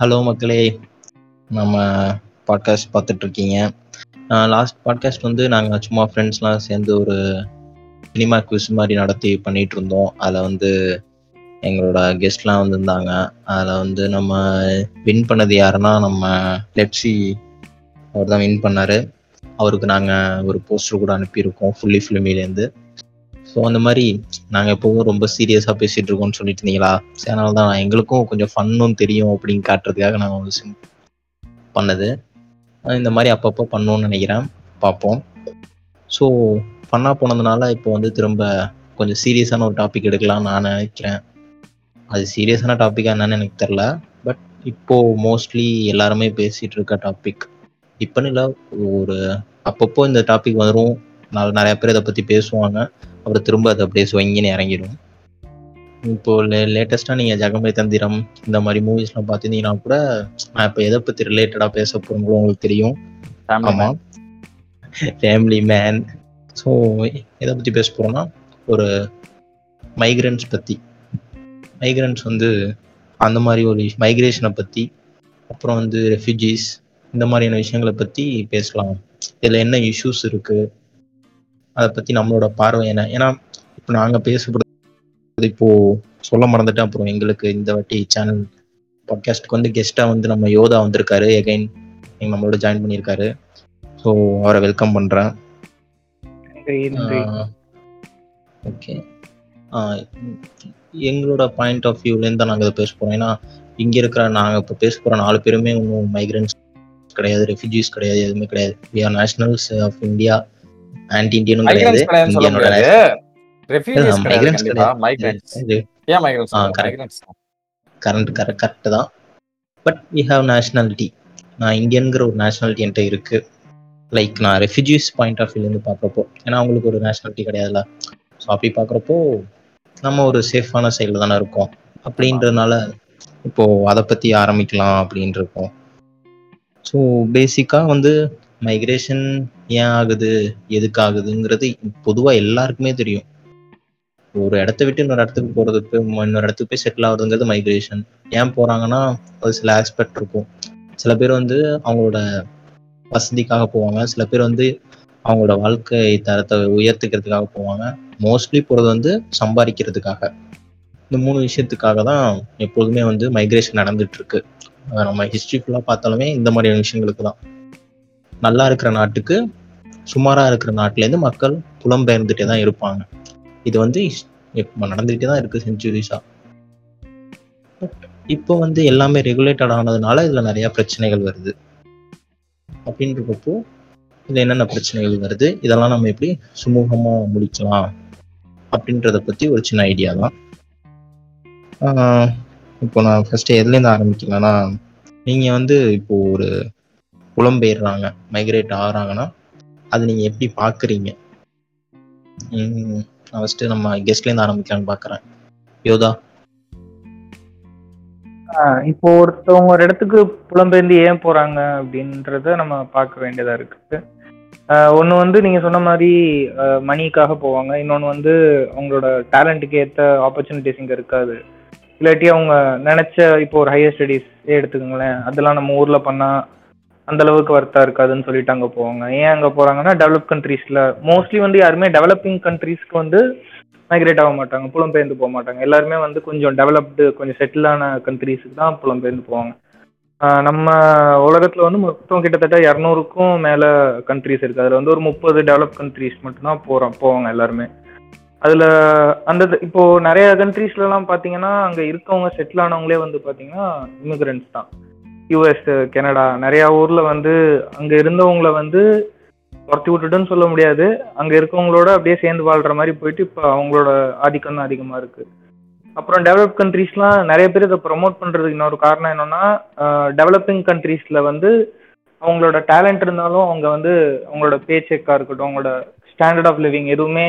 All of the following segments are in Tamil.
ஹலோ மக்களே. நம்ம பாட்காஸ்ட் பார்த்துட்டு இருக்கீங்க லாஸ்ட் பாட்காஸ்ட் வந்து நாங்கள் சும்மா ஃப்ரெண்ட்ஸ்லாம் சேர்ந்து ஒரு சினிமா குவிஸ் மாதிரி நடத்தி பண்ணிட்டு இருந்தோம் அதில் வந்து எங்களோட கெஸ்ட்லாம் வந்திருந்தாங்க. அதில் வந்து நம்ம வின் பண்ணது யாருன்னா நம்ம லெப்சி அவர் தான் வின் பண்ணார். அவருக்கு நாங்கள் ஒரு போஸ்டர் கூட அனுப்பியிருக்கோம் ஃபுல்லி ஃபிலிமிலேருந்து ஸோ அந்த மாதிரி நாங்கள் எப்பவும் ரொம்ப சீரியஸாக பேசிகிட்டு இருக்கோம்னு சொல்லிட்டு இருந்தீங்களா? சரி அதனால தான் எங்களுக்கும் கொஞ்சம் ஃபன்னும் தெரியும் அப்படின்னு காட்டுறதுக்காக நாங்கள் வந்து சிம் பண்ணது. இந்த மாதிரி அப்பப்போ பண்ணோன்னு நினைக்கிறேன். பார்ப்போம். ஸோ ஃபன்னாக போனதுனால இப்போ வந்து திரும்ப கொஞ்சம் சீரியஸான ஒரு டாபிக் எடுக்கலாம்னு நான் நினைக்கிறேன். அது சீரியஸான டாப்பிக்காக என்னன்னு எனக்கு தெரில பட் இப்போது மோஸ்ட்லி எல்லாருமே பேசிகிட்டு இருக்க டாபிக் இப்போன்னு இல்லை ஒரு அப்பப்போ இந்த டாபிக் வரும். நிறைய பேர் இதை பற்றி பேசுவாங்க. அப்புறம் திரும்ப அதை அப்படியே ஸ்வங்கின்னு இறங்கிடும். இப்போ லே லேட்டஸ்ட்டாக நீங்கள் தந்திரம் இந்த மாதிரி மூவிஸ்லாம் பார்த்துருந்தீங்கன்னா கூட நான் இப்போ எதை பற்றி ரிலேட்டடாக பேச போகிறோங்களோ உங்களுக்கு தெரியும். ஆமாம் ஃபேமிலி மேன் ஸோ எதை பற்றி பேச போகிறோன்னா ஒரு மைக்ரன்ஸ் பற்றி மைக்ரன்ஸ் வந்து அந்த மாதிரி ஒரு மைக்ரேஷனை பற்றி அப்புறம் வந்து ரெஃப்யூஜிஸ் இந்த மாதிரியான விஷயங்களை பற்றி பேசலாம். இதில் என்ன இஷ்யூஸ் இருக்குது அதை பற்றி நம்மளோட பார்வை என்ன? ஏன்னா இப்போ நாங்கள் பேசப்படுறது இப்போது சொல்ல மறந்துட்டேன். அப்புறம் எங்களுக்கு இந்த வாட்டி சேனல் பாட்காஸ்ட்டுக்கு வந்து கெஸ்ட்டாக வந்து நம்ம யோதா வந்திருக்காரு. எகைன் நம்மளோட ஜாயின் பண்ணியிருக்காரு. ஸோ அவரை வெல்கம் பண்ணுறேன் ஓகே எங்களோட பாயிண்ட் ஆஃப் வியூலேருந்து தான் நாங்கள் இதை பேச போகிறோம் ஏன்னா இங்கே இருக்கிற நாங்கள் இப்போ பேச போகிற நாலு பேருமே இன்னும் மைக்ரன்ஸ் கிடையாது ரெஃப்யூஜிஸ் கிடையாது எதுவுமே கிடையாது. We are nationals of India anti இந்தியனும் கிடையாது இந்தியனோட கரண்ட் கரெக்ட் கரெக்ட் தான். பட் வி ஹாவ் நேஷனாலிட்டி நான் இந்தியன்கிற ஒரு நேஷனாலிட்டி என்கிட்ட இருக்கு. லைக் நான் ரெஃப்யூஜிஸ் பாயிண்ட் ஆஃப் வியூலேருந்து பார்க்குறப்போ ஏன்னா அவங்களுக்கு ஒரு நேஷனாலிட்டி கிடையாதுல்ல. ஸோ அப்படி பார்க்குறப்போ நம்ம ஒரு சேஃபான சைடில் தானே இருக்கோம். அப்படின்றதுனால இப்போ அதை பற்றி ஆரம்பிக்கலாம் அப்படின்னு இருக்கோம். ஸோ பேசிக்காக வந்து மைக்ரேஷன் ஏன் ஆகுது? எதுக்கு ஆகுதுங்கிறது பொதுவா எல்லாருக்குமே தெரியும். ஒரு இடத்த விட்டு இன்னொரு இடத்துக்கு போறதுக்கு இன்னொரு இடத்துக்கு போய் செட்டில் ஆகுதுங்கிறது மைக்ரேஷன் ஏன் போறாங்கன்னா அது சில ஆஸ்பெக்ட் இருக்கும். சில பேர் வந்து அவங்களோட வசதிக்காக போவாங்க. சில பேர் வந்து அவங்களோட வாழ்க்கை தரத்தை உயர்த்துக்கிறதுக்காக போவாங்க. மோஸ்ட்லி போகிறது வந்து சம்பாதிக்கிறதுக்காக. இந்த மூணு விஷயத்துக்காக தான் எப்போதுமே வந்து மைக்ரேஷன் நடந்துட்டு இருக்கு. நம்ம ஹிஸ்ட்ரி ஃபுல்லாக பார்த்தாலுமே இந்த மாதிரியான விஷயங்களுக்கு தான். நல்லா இருக்கிற நாட்டுக்கு சுமாராக இருக்கிற நாட்டிலேருந்து மக்கள் புலம்பெயர்ந்துட்டே தான் இருப்பாங்க. இது வந்து நடந்துகிட்டே தான் இருக்கு செஞ்சுரிஸா இப்போ வந்து எல்லாமே ரெகுலேட்டட் ஆனதுனால இதில் நிறைய பிரச்சனைகள் வருது. அப்படின்றப்போ இதில் என்னென்ன பிரச்சனைகள் வருது? இதெல்லாம் நம்ம எப்படி சுமூகமாக முடிக்கலாம்? அப்படின்றத பற்றி ஒரு சின்ன ஐடியா தான். இப்போ நான் ஃபஸ்ட்டு எதுலேருந்து ஆரம்பிக்கலாம்னா நீங்கள் வந்து இப்போ ஒரு புலம்பெயர்றாங்க மைக்ரேட் ஆகிறாங்கன்னா அது நீங்கள் எப்படி பார்க்குறீங்க நான் ஃபஸ்ட்டு நம்ம கெஸ்ட்லேருந்து ஆரம்பிக்கலாம்னு பார்க்குறேன் யோதா. இப்போ ஒருத்தவங்க ஒரு இடத்துக்கு புலம்பெயர்ந்து ஏன் போறாங்க அப்படின்றத நம்ம பார்க்க வேண்டியதா இருக்கு ஒன்று வந்து நீங்கள் சொன்ன மாதிரி மணிக்காக போவாங்க. இன்னொன்று வந்து அவங்களோட டேலண்ட்டுக்கு ஏற்ற ஆப்பர்ச்சுனிட்டிஸ் இங்கே இருக்காது. இல்லாட்டி அவங்க நினச்ச இப்போ ஒரு ஹையர் ஸ்டடீஸ் எடுத்துக்கோங்களேன். அதெல்லாம் நம்ம ஊரில் பண்ணால் அந்த அளவுக்கு ஒர்த்தா இருக்காதுன்னு சொல்லிட்டு அங்கே போவாங்க. ஏன் அங்கே போகிறாங்கன்னா டெவலப் கண்ட்ரீஸில் மோஸ்ட்லி வந்து யாருமே டெவலப்பிங் கண்ட்ரீஸ்க்கு வந்து மைக்ரேட் ஆக மாட்டாங்க புலம்பெயர்ந்து போக மாட்டாங்க. எல்லாருமே வந்து கொஞ்சம் டெவலப்டு கொஞ்சம் செட்டிலான கண்ட்ரீஸுக்கு தான் புலம்பெயர்ந்து போவாங்க. நம்ம உலகத்தில் வந்து மொத்தம் கிட்டத்தட்ட இரநூறுக்கும் மேலே கண்ட்ரீஸ் இருக்குது அதில் வந்து ஒரு முப்பது டெவலப் கண்ட்ரீஸ் மட்டும்தான் போகிறோம் போவாங்க எல்லாருமே. அதில் அந்த இப்போது நிறைய கண்ட்ரீஸ்லலாம் பார்த்தீங்கன்னா அங்கே இருக்கவங்க செட்டில் ஆனவங்களே வந்து பார்த்தீங்கன்னா இமிக்ரெண்ட்ஸ் தான். US Canada. நிறையா ஊரில் வந்து அங்கே இருந்தவங்கள வந்து துரத்தி விட்டுட்டுன்னு சொல்ல முடியாது. அங்கே இருக்கவங்களோட அப்படியே சேர்ந்து வாழ்கிற மாதிரி போயிட்டு இப்போ அவங்களோட ஆதிக்கம் தான் அதிகமாக இருக்குது அப்புறம் டெவலப் கண்ட்ரீஸ்லாம் நிறைய பேர் இதை ப்ரொமோட் பண்ணுறதுக்கு இன்னொரு காரணம் என்னென்னா டெவலப்பிங் கண்ட்ரீஸில் வந்து அவங்களோட டேலண்ட் இருந்தாலும் அவங்க வந்து அவங்களோட பே செக்காக இருக்கட்டும் அவங்களோட ஸ்டாண்டர்ட் ஆஃப் லிவிங் எதுவுமே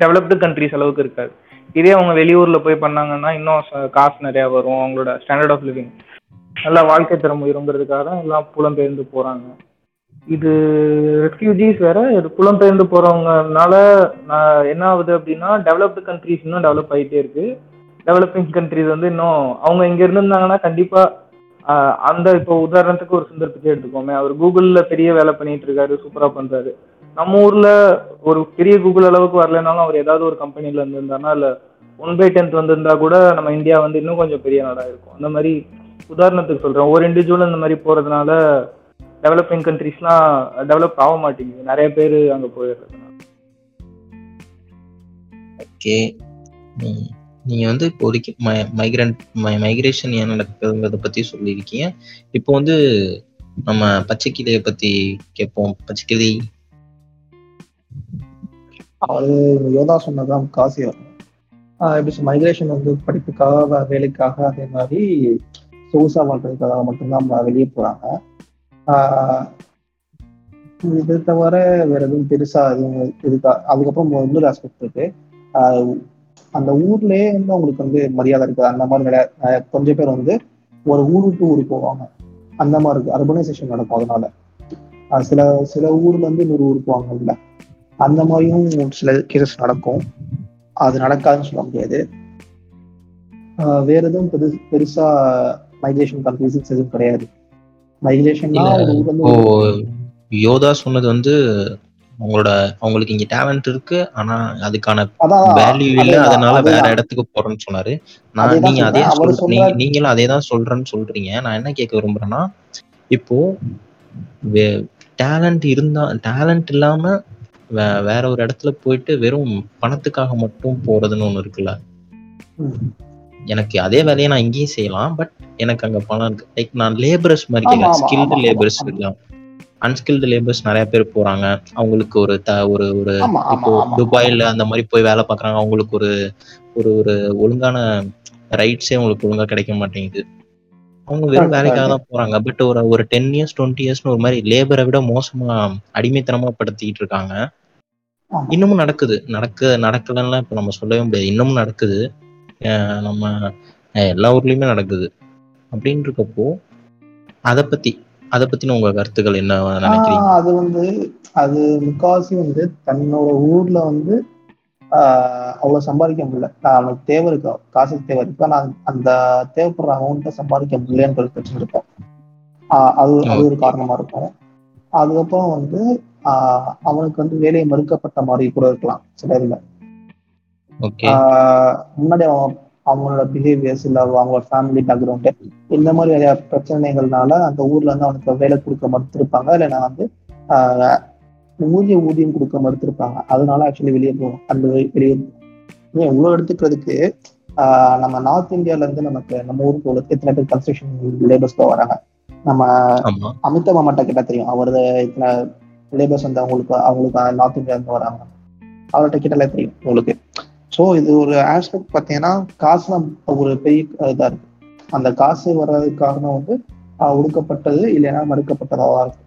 டெவலப்டு கண்ட்ரிஸ் அளவுக்கு இருக்காது. இதே அவங்க வெளியூரில் போய் பண்ணாங்கன்னா இன்னும் காசு நிறையா வரும். அவங்களோட ஸ்டாண்டர்ட் ஆஃப் லிவிங் நல்லா வாழ்க்கை தரம் உயருங்கிறதுக்காக தான் எல்லாம் புலம்பெயர்ந்து போறாங்க. இது ரெஃப்யூஜிஸ் வேற இது புலம்பெயர்ந்து போகிறவங்கனால என்ன ஆகுது அப்படின்னா டெவலப்டு கண்ட்ரிஸ் இன்னும் டெவலப் ஆகிட்டே இருக்கு. டெவலப்பிங் கண்ட்ரிஸ் வந்து இன்னும் அவங்க இங்கே இருந்திருந்தாங்கன்னா கண்டிப்பாக அந்த இப்போ உதாரணத்துக்கு ஒரு சுந்தர் பிச்சை எடுத்துக்கோமே. அவர் கூகுள்ல பெரிய வேலை பண்ணிட்டு இருக்காரு சூப்பரா பண்றாரு. நம்ம ஊர்ல ஒரு பெரிய கூகுள் அளவுக்கு வரலனாலும் அவர் ஏதாவது ஒரு கம்பெனில இருந்திருந்தாருன்னா இல்ல ஒன் பை டென்த் வந்திருந்தா கூட நம்ம இந்தியா வந்து இன்னும் கொஞ்சம் பெரிய நாடா இருக்கும். அந்த மாதிரி உதாரணத்துக்கு சொல்றேன். ஒரு இண்டிவிஜுவல் இந்த மாதிரி போறதுனால டெவலப்பிங் கண்ட்ரிஸ்லாம் டெவலப் ஆக மாட்டேங்குது. நிறைய பேர் அங்க போயிடுறதுனால. ஓகே நீங்க வந்து இப்போதைக்கு மைக்ரண்ட் மைக்ரேஷன் ஏன் நடக்குதுங்கிறத பத்தி சொல்லியிருக்கீங்க. இப்போ வந்து நம்ம பச்சைக்கிளியை பத்தி கேட்போம். பச்சைக்கிளி. அது யோதா சொன்னதான் காசி வரும் ஆஹ் எப்படி மைக்ரேஷன் வந்து படிப்புக்காக வேலைக்காக அதே மாதிரி சொகுசா பண்றதுக்காக மட்டும்தான் வெளியே போறாங்க. ஆஹ் தவிர வேற எதுவும் பெருசா எதுவும் இருக்கா அதுக்கப்புறம் இன்னொரு ஆஸ்பெக்ட் இருக்கு. ஆஹ் அந்த ஊர்லயே வந்து அவங்களுக்கு வந்து மரியாதை இருக்காது. அந்த மாதிரி நிறைய கொஞ்சம் பேர் வந்து ஒரு ஊர் விட்டு ஊருக்கு போவாங்க. அந்த மாதிரி இருக்கு. அர்பனைசேஷன் நடக்கும் அதனால. ஆஹ் சில சில ஊர்ல இருந்து இன்னொரு ஊருக்கு போவாங்கல்ல. அந்த மாதிரியும் சில கேசஸ் நடக்கும். அது நடக்காதுன்னு சொல்ல முடியாது. ஆஹ் வேற எதுவும் பெரு பெருசா மைக்ரேஷன் கன்ஃபியூஷன்ஸ் எதுவும் கிடையாது. மைக்ரேஷன்னா யோதா சொன்னது வந்து அவங்களோட அவங்களுக்கு இங்க டேலண்ட் இருக்கு ஆனா அதுக்கான வேல்யூ இல்ல அதனால வேற. இடத்துக்கு போறேன்னு சொன்னாரு. நான் நீங்க அதே நீங்களும் அதே தான் சொல்றேன்னு சொல்றீங்க. நான் என்ன கேட்க விரும்புறேன்னா இப்போ டேலண்ட் இருந்தா டேலண்ட் இல்லாம வேற ஒரு இடத்துல போயிட்டு வெறும் பணத்துக்காக மட்டும் போறதுன்னு ஒண்ணு இருக்குல்ல. எனக்கு அதே வேலையை நான் இங்கேயும் செய்யலாம் பட் எனக்கு அங்க பணம் இருக்கு. லைக் நான் லேபரர்ஸ் மாதிரி கேட்கறேன் ஸ்கில்டு லேபர்ஸ். இருக்கலாம் அன்ஸ்கில்டு லேபர்ஸ் நிறைய பேர் போறாங்க. அவங்களுக்கு ஒரு த ஒரு ஒரு இப்போ துபாயில அந்த மாதிரி போய் வேலை பார்க்கறாங்க. அவங்களுக்கு ஒரு ஒரு ஒரு ஒழுங்கான ரைட்ஸே அவங்களுக்கு ஒழுங்கா கிடைக்க மாட்டேங்குது. அவங்க வெறும் வேலைக்காக. தான் போறாங்க. பட் ஒரு ஒரு டென் இயர்ஸ் டுவெண்ட்டி இயர்ஸ்னு ஒரு மாதிரி லேபரை விட மோசமா அடிமைத்தனமா படுத்திக்கிட்டு இருக்காங்க. இன்னமும் நடக்குது. நடக்க நடக்கலன்னா இப்ப நம்ம சொல்லவே முடியாது. இன்னமும் நடக்குது. நம்ம எல்லா ஊர்லயுமே நடக்குது. அப்படின்னு இருக்கப்போ அதை பத்தி அதை பத்தின உங்க கருத்துக்கள் என்ன நினைக்கிறீங்க? அது வந்து அது முக்காவாசி வந்து தன்னோட ஊர்ல வந்து ஆஹ் அவ்வளவு சம்பாதிக்க முடியல. அவனுக்கு தேவை இருக்கா? காசு தேவை இருக்கா? நான் அந்த தேவைப்படுற அமௌண்ட்டை சம்பாதிக்க முடியலன்ற பிரச்சனை இருக்கும் ஆஹ் அது அது ஒரு காரணமா இருக்கும். அதுக்கப்புறம் வந்து ஆஹ் அவனுக்கு வந்து வேலையை மறுக்கப்பட்ட மாதிரி கூட இருக்கலாம் சில இதுல முன்னாடி அவன் அவங்களோட பிஹேவியர்ஸ் இல்ல அவங்களோட ஃபேமிலி பேக்ரவுண்டு இந்த மாதிரி நிறைய பிரச்சனைகள்னால அந்த ஊர்ல இருந்து அவனுக்கு வேலை கொடுக்க மறுத்திருப்பாங்க. இல்லைன்னா வந்து ஊதிய ஊதியம் கொடுக்க மறுத்திருப்பாங்க. அதனால ஆக்சுவலி வெளியே போகும் அந்த வெளியே ஏன் இவ்வளவு எடுத்துக்கிறதுக்கு நம்ம நார்த் இந்தியால இருந்து நமக்கு நம்ம ஊருக்கு ஒரு எத்தனை பேர் கன்ஸ்ட்ரக்ஷன் லேபர்ஸ் தான் வராங்க? நம்ம அமிதாப் மாமாட்ட கிட்ட தெரியும். அவரது இத்தனை லேபர்ஸ் வந்து அவங்களுக்கு அவங்களுக்கு நார்த் இந்தியா இருந்து வராங்க. அவர்கிட்ட கிட்டல தெரியும் உங்களுக்கு. ஸோ இது ஒரு ஆஸ்பெக்ட் பார்த்தீங்கன்னா காசு தான் ஒரு பெரிய இதாக இருக்கு. அந்த காசு வர்றதுக்கு காரணம் வந்து ஒடுக்கப்பட்டது இல்லைன்னா மறுக்கப்பட்டதாக இருக்கும்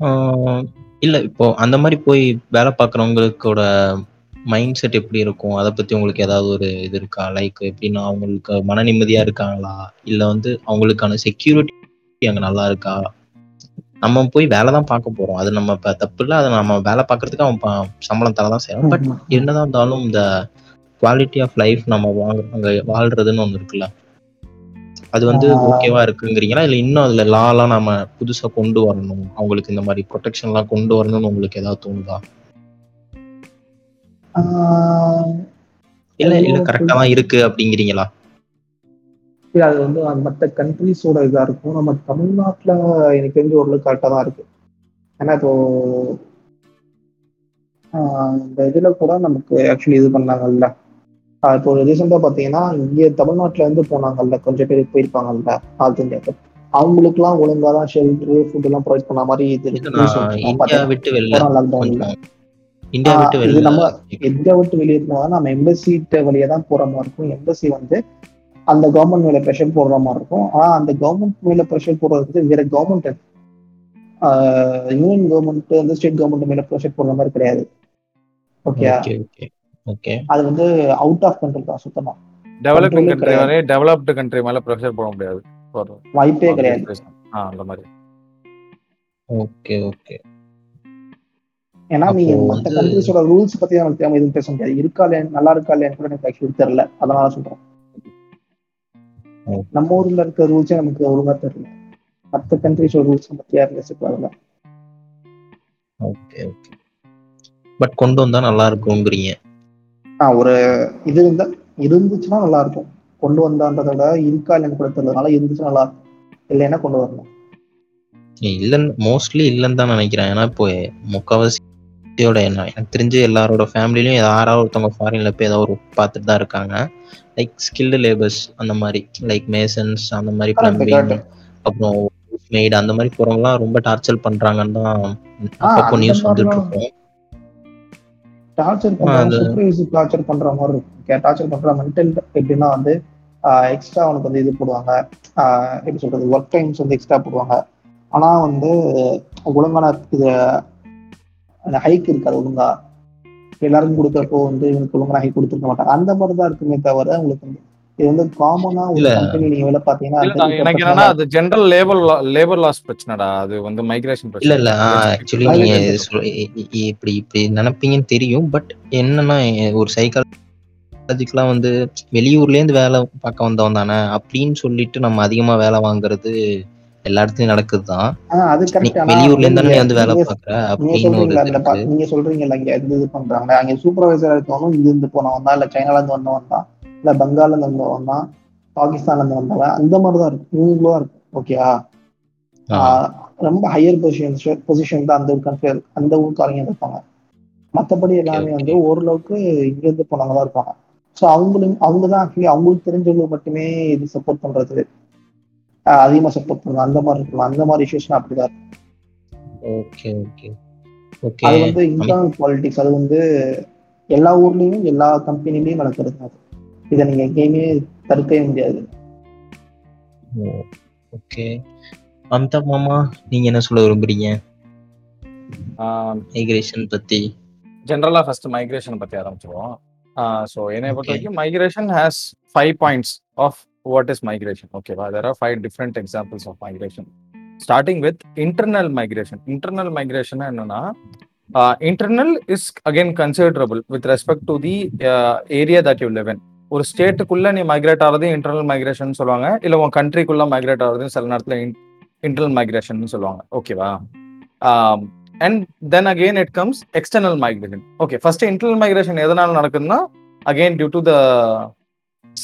ஆஹ் இல்ல இப்போ அந்த மாதிரி போய் வேலை பார்க்குறவங்களுக்கோட மைண்ட் செட் எப்படி இருக்கும்? அதை பத்தி உங்களுக்கு ஏதாவது ஒரு இது இருக்கா? லைக் எப்படின்னா அவங்களுக்கு மன நிம்மதியா இருக்காங்களா? இல்ல வந்து அவங்களுக்கான செக்யூரிட்டி அங்க நல்லா இருக்கா? நம்ம போய் வேலை தான் பார்க்க போறோம். அது நம்ம இப்ப தப்பு இல்லை. அதை நம்ம வேலை பார்க்கறதுக்கு அவன் சம்பளம் தர தான் செய்யணும் பட் என்னதான் இருந்தாலும் இந்த குவாலிட்டி ஆஃப் லைஃப் நம்ம வாங்குற அங்க வாழ்றதுன்னு ஒண்ணு இருக்குல்ல. அது வந்து ஓகேவா இருக்குங்கிறீங்களா? இல்ல இன்னும் அதுல லாலாம் நம்ம புதுசா கொண்டு வரணும்? அவங்களுக்கு இந்த மாதிரி ப்ரொடெக்ஷன் எல்லாம் கொண்டு வரணும்னு உங்களுக்கு ஏதாவது தோணுதா? இல்ல இல்ல கரெக்டா தான் இருக்கு அப்படிங்கிறீங்களா? இல்ல, அது வந்து மற்ற கண்ட்ரிஸோட இதா இருக்கும். நம்ம தமிழ்நாட்டுல எனக்கு தெரிஞ்ச ஓரளவுக்கு கரெக்டா தான் இருக்கு. ஏன்னா இப்போ இந்த இதுல கூட நமக்கு ஆக்சுவலி இது பண்ணாங்கல்ல. இப்போ ரீசெண்டா பாத்தீங்கன்னா இங்க தமிழ்நாட்டுல இருந்து போனாங்கல்ல. கொஞ்சம் பேர் போயிருப்பாங்கல்ல நார்த் இந்தியாவுக்கு அவங்களுக்குலாம் ஒழுங்கா தான் ஷெல்டர் ஃபுட் எல்லாம் ப்ரொவைட் பண்ண மாதிரி. இந்தியா லாக்டவுன்ல இந்தியா விட்டு இது வெளில. நம்ம எந்த விட்டு வெளியே போனா நம்ம எம்பசி வழியா தான் போற மாதிரி இருக்கும். எம்பசி வந்து அந்த கவர்மெண்ட் மேல ப்ரெஷர் போடுற மாதிரி இருக்கும். ஆனா அந்த கவர்மெண்ட் மேல ப்ரெஷர் போடுறதுக்கு வேற கவர்மெண்ட் யூனியன் கவர்மெண்ட் வந்து ஸ்டேட் கவர்மெண்ட் மேல ப்ரெஷர் போடுற மாதிரி கிடையாது. ஓகே ஓகே ஓகே ஓகே அது வந்து அவுட் ஆஃப் கண்ட்ரோல் தான் சுத்தமா. டெவலப்பிங் Control கண்ட்ரி கிடையாது. வரை டெவலப்டு கண்ட்ரி மேல ப்ரெஷர் போட முடியாது. வாய்ப்பே கிடையாது. அந்த மாதிரி. ஓகே ஓகே ஏன்னா நீங்க மற்ற கண்ட்ரிஸோட ரூல்ஸ் பத்தி நமக்கு தெரியாம எதுவும் பேச முடியாது. இருக்கா இல்லையா நல்லா இருக்கா இல்லையான்னு கூட எனக்கு ஆக்சுவலி தெரியல. அதனால சொல்றேன். நம்ம ஊர்ல இருக்க ரூல்ஸே நமக்கு ஒழுங்கா தெரியல. மற்ற கண்ட்ரிஸோட ரூல்ஸ் பத்தி யாரும் யோசிக்கல ஓகே ஓகே பட் கொண்டு வந்தா நல்லா இருக்குங்கிறீங்க ஆஹ் ஒரு இது இருந்தா இருந்துச்சுன்னா நல்லா இருக்கும். கொண்டு வந்தான்றதை விட இருக்கா இல்லைன்னு கூட தெரியலனால இருந்துச்சுன்னா நல்லா இருக்கும். இல்லைன்னா கொண்டு வரணும் இல்லைன்னு மோஸ்ட்லி இல்லைன்னு தான் நினைக்கிறேன். ஏன்னா இப்போ முக்கால்வாசியோட என்ன எனக்கு தெரிஞ்சு எல்லாரோட ஃபேமிலிலையும் யாராவது ஒருத்தவங்க ஃபாரின்ல போய் ஏதாவது ஒரு பார்த்துட்டு தான் இருக்காங்க. லைக் ஸ்கில்டு லேபர்ஸ் அந்த மாதிரி லைக் மேசன்ஸ் அந்த மாதிரி பிளம்பிங். அப்புறம் மெய்டு அந்த மாதிரி போறவங்கலாம் ரொம்ப டார்ச்சர் பண்றாங்கன்னு தான் அப்பப்போ நியூஸ் வந்துட்டு இருக்கும் டார்ச்சர் டார்ச்சர் பண்ற மாதிரி இருக்கும். டார்ச்சர் பண்ற மென்டல் எப்படின்னா வந்து எக்ஸ்ட்ரா அவனுக்கு வந்து இது போடுவாங்க. எப்படி சொல்றது ஒர்க் டைம்ஸ் வந்து எக்ஸ்ட்ரா போடுவாங்க. ஆனா வந்து ஒழுங்கான இது ஹைக் இருக்காது ஒழுங்கா. எல்லாருக்கும் கொடுக்கறப்போ வந்து இவனுக்கு ஒழுங்கான ஹைக் கொடுத்துருக்க மாட்டாங்க அந்த மாதிரி தான் இருக்குமே தவிர உங்களுக்கு வந்து இது வந்து காமனா ஒரு இல்ல. கம்பெனி நீங்க வேலை பாத்தீங்கன்னா எனக்கு என்னன்னா அது ஜெனரல் லேபர் லேபர் லாஸ் பிரச்சனைடா. அது வந்து மைக்ரேஷன் இல்ல இல்ல. ஆக்சுவலி நீங்க இப்படி இப்படி நினைப்பீங்கன்னு தெரியும். பட் என்னன்னா ஒரு சைக்காலஜிக்கலா வந்து வெளியூர்ல இருந்து வேலை பார்க்க வந்தவன் தானே. அப்படின்னு சொல்லிட்டு நம்ம அதிகமா வேலை வாங்குறது எல்லா இடத்துலயும் நடக்குதுதான். ஆஹ் அது கரெக்ட் வெளியூர்ல இருந்து தானே நீ வந்து வேலை பாக்குற அப்படின்னு ஒரு நீங்க சொல்றீங்கல்ல இங்க இருந்து இது பண்றாங்க அங்க சூப்பர்வைசரா இருக்கவனும் இங்க இருந்து போனவன் தான் இல்ல சைனால இருந்து வந்தவன் தான் இல்ல பெங்கால்ல இருந்து வந்தவன் தான் பாகிஸ்தான்ல இருந்து வந்தவன் அந்த மாதிரிதான் இருக்கும். இவங்களும் இருக்கும் ஓகேயா ஆ, ரொம்ப ஹையர் பொசிஷன் பொசிஷன் தான் அந்த கண்ட்ரி அந்த ஊருக்காரங்க இருப்பாங்க. மத்தபடி எல்லாமே வந்து ஓரளவுக்கு இங்க இருந்து போனவங்க தான் இருப்பாங்க. ஸோ அவங்களும் அவங்க தான் ஆக்சுவலி அவங்களுக்கு தெரிஞ்சவங்களுக்கு மட்டுமே இது சப்போர்ட் பண்றது. ஆஹ் அதிகமா சப்போர்ட் பண்ணுவாங்க அந்த மாதிரி இருக்கலாம் அந்த மாதிரி இஷ்யூஸ்லாம் அப்படிதான். இருக்கும். ஓகே ஓகே ஓகே அது வந்து இன்டர்னல் பாலிடிக்ஸ் அது வந்து எல்லா ஊர்லயும் எல்லா கம்பெனிலையும் நடக்கிறது அது. இதை நீங்க எங்கேயுமே தடுக்கவே முடியாது. ஓகே அமிதாப் மாமா நீங்க என்ன சொல்ல விரும்புறீங்க? மைக்ரேஷன் பத்தி. ஜென்ரலா ஃபர்ஸ்ட் மைக்ரேஷன் பத்தி ஆரம்பிச்சிருவோம். ஸோ என்னை பொறுத்த. வரைக்கும் migration has five points of what is migration ஓகேவா there are five different examples of migration starting with internal migration internal migration என்னன்னா internal is again considerable with respect to the area that you live in ஒரு ஸ்டேட்டுக்குள்ள நீ மைக்ரேட் ஆகிறது இன்டர்னல் மைக்ரேஷன் சொல்லுவாங்க. இல்லை உன் கண்ட்ரிக்குள்ள மைக்ரேட் ஆகிறது சில நேரத்தில் இன்டர்னல் மைக்ரேஷன் சொல்லுவாங்க. ஓகேவா and then again it comes external migration okay first internal migration எதனால நடக்குதுன்னா again due to the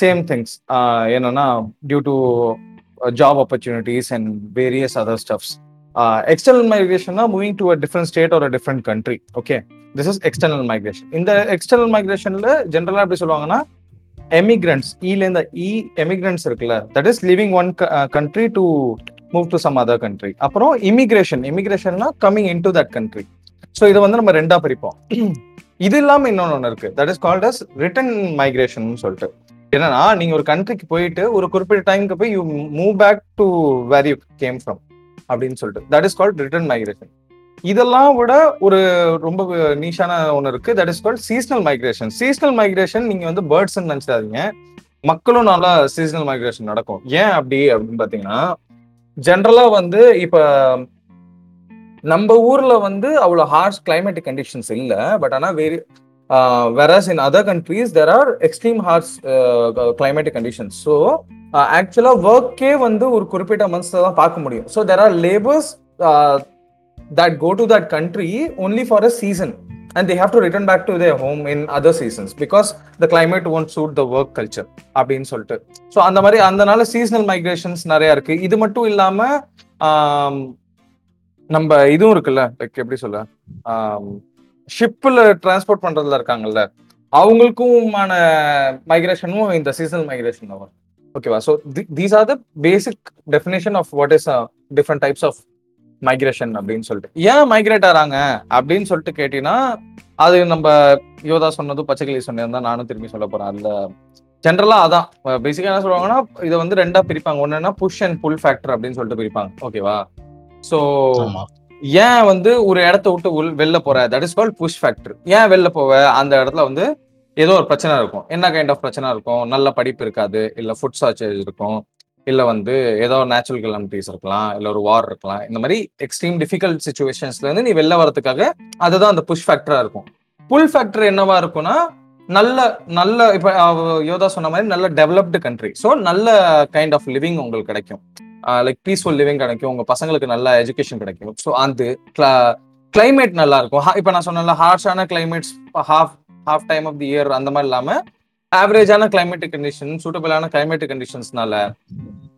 same things என்னன்னா due to job opportunities and various other stuffs external மைக்ரேஷன்னா moving to a different state ஒரு different country okay this is external migration இந்த எக்ஸ்டர்னல் மைக்ரேஷன்ல ஜென்ரலாக எப்படி சொல்லுவாங்கன்னா எமிக்ரண்ட்ஸ் இலேருந்து இ எமிக்ரண்ட்ஸ் இருக்குல்ல that is living one country to move to some other country அப்புறம் immigration இமிகிரேஷன்னா coming in to that country so இதை வந்து நம்ம ரெண்டா பிரிப்போம். இது இல்லாமல் இன்னொன்னு ஒன்று இருக்கு. That is called as return migration சொல்லிட்டு. என்னன்னா நீங்க ஒரு கண்ட்ரிக்கு போயிட்டு ஒரு குறிப்பிட்ட டைம்க்கு போய் you move back to where you came from அப்படின்னு சொல்லிட்டு. That is called return migration இதெல்லாம் விட ஒரு ரொம்ப நீஷான ஒன்று இருக்கு. That is called seasonal migration seasonal migration நீங்க வந்து பேர்ட்ஸ் நினைச்சிடாதீங்க. மக்களும் நல்லா சீசனல் மைக்ரேஷன் நடக்கும். ஏன் அப்படி அப்படின்னு பாத்தீங்கன்னா ஜென்ரலா வந்து இப்ப நம்ம ஊர்ல வந்து அவ்வளோ ஹார்ஷ் கிளைமேட்டிக் கண்டிஷன்ஸ் இல்ல. பட் ஆனா in other countries there are extreme harsh climatic conditions so ஆக்சுவலாக ஒர்க்கே வந்து ஒரு குறிப்பிட்ட மந்த்ஸில் தான் பார்க்க முடியும். So there are labours that go to that country only for a season and they have to return back to their home in other seasons because the climate won't suit the work culture அப்படின்னு சொல்லிட்டு. ஸோ அந்த மாதிரி அதனால சீசனல் மைக்ரேஷன்ஸ் நிறைய இருக்கு. இது மட்டும் இல்லாம um, நம்ம இதுவும் இருக்குல்ல? லைக் எப்படி சொல்ல? Um, ஷிப்பில் டிரான்ஸ்போர்ட் பண்றதுல இருக்காங்கல்ல அவங்களுக்குமான மைக்ரேஷனும் இந்த சீசனல் மைக்ரேஷன் வரும். ஓகேவா so these are the basic definition of what is different types of migration அப்படின்னு சொல்லிட்டு. ஏன் மைக்ரேட் ஆறாங்க? அப்படின்னு சொல்லிட்டு கேட்டீங்கன்னா அது நம்ம யோதா சொன்னதும் பச்சைக்கிளி சொன்னது தான் நானும் திரும்பி சொல்ல போறேன். அதுல ஜென்ரலா அதான். பேசிக்கா என்ன சொல்லுவாங்கன்னா இதை வந்து ரெண்டா பிரிப்பாங்க. ஒண்ணுன்னா புஷ் அண்ட் புல் ஃபேக்டர் அப்படின்னு சொல்லிட்டு பிரிப்பாங்க. ஓகேவா ஸோ ஏன் வந்து ஒரு இடத்த விட்டு உள் வெளில போற? That is call push factor ஏன் வெளில போவ? அந்த இடத்துல வந்து ஏதோ ஒரு பிரச்சனை இருக்கும். என்ன கைண்ட் ஆஃப் பிரச்சனை இருக்கும்? நல்ல படிப்பு இருக்காது. இல்ல ஃபுட் சார்ஜஸ் இருக்கும். இல்ல வந்து ஏதோ நேச்சுரல் கலாமிட்டிஸ் இருக்கலாம். இல்ல ஒரு வார் இருக்கலாம். இந்த மாதிரி எக்ஸ்ட்ரீம் டிஃபிகல்ட் சுச்சுவேஷன்ஸ்ல இருந்து நீ வெளில வரதுக்காக அதுதான் அந்த புஷ் ஃபேக்டரா இருக்கும். புல் ஃபேக்டர் என்னவா இருக்கும்னா நல்ல நல்ல இப்ப யோதா சொன்ன மாதிரி நல்ல டெவலப்டு கண்ட்ரி ஸோ நல்ல கைண்ட் ஆஃப் லிவிங் உங்களுக்கு கிடைக்கும். லைக் பீஸ்ஃபுல் லிவிங் கிடைக்கும். உங்க பசங்களுக்கு நல்ல எஜுகேஷன் கிடைக்கும். ஸோ அந்த கிளைமேட் நல்லா இருக்கும் Ha- இப்ப நான் சொன்னல ஹார்ஷான climates half half time of the year அந்த மாதிரி இல்லாம ஆவரேஜான கிளைமேட்டிக் கண்டிஷன் சூட்டபிளான கிளைமேட்டிக் கண்டிஷன்ஸ்னால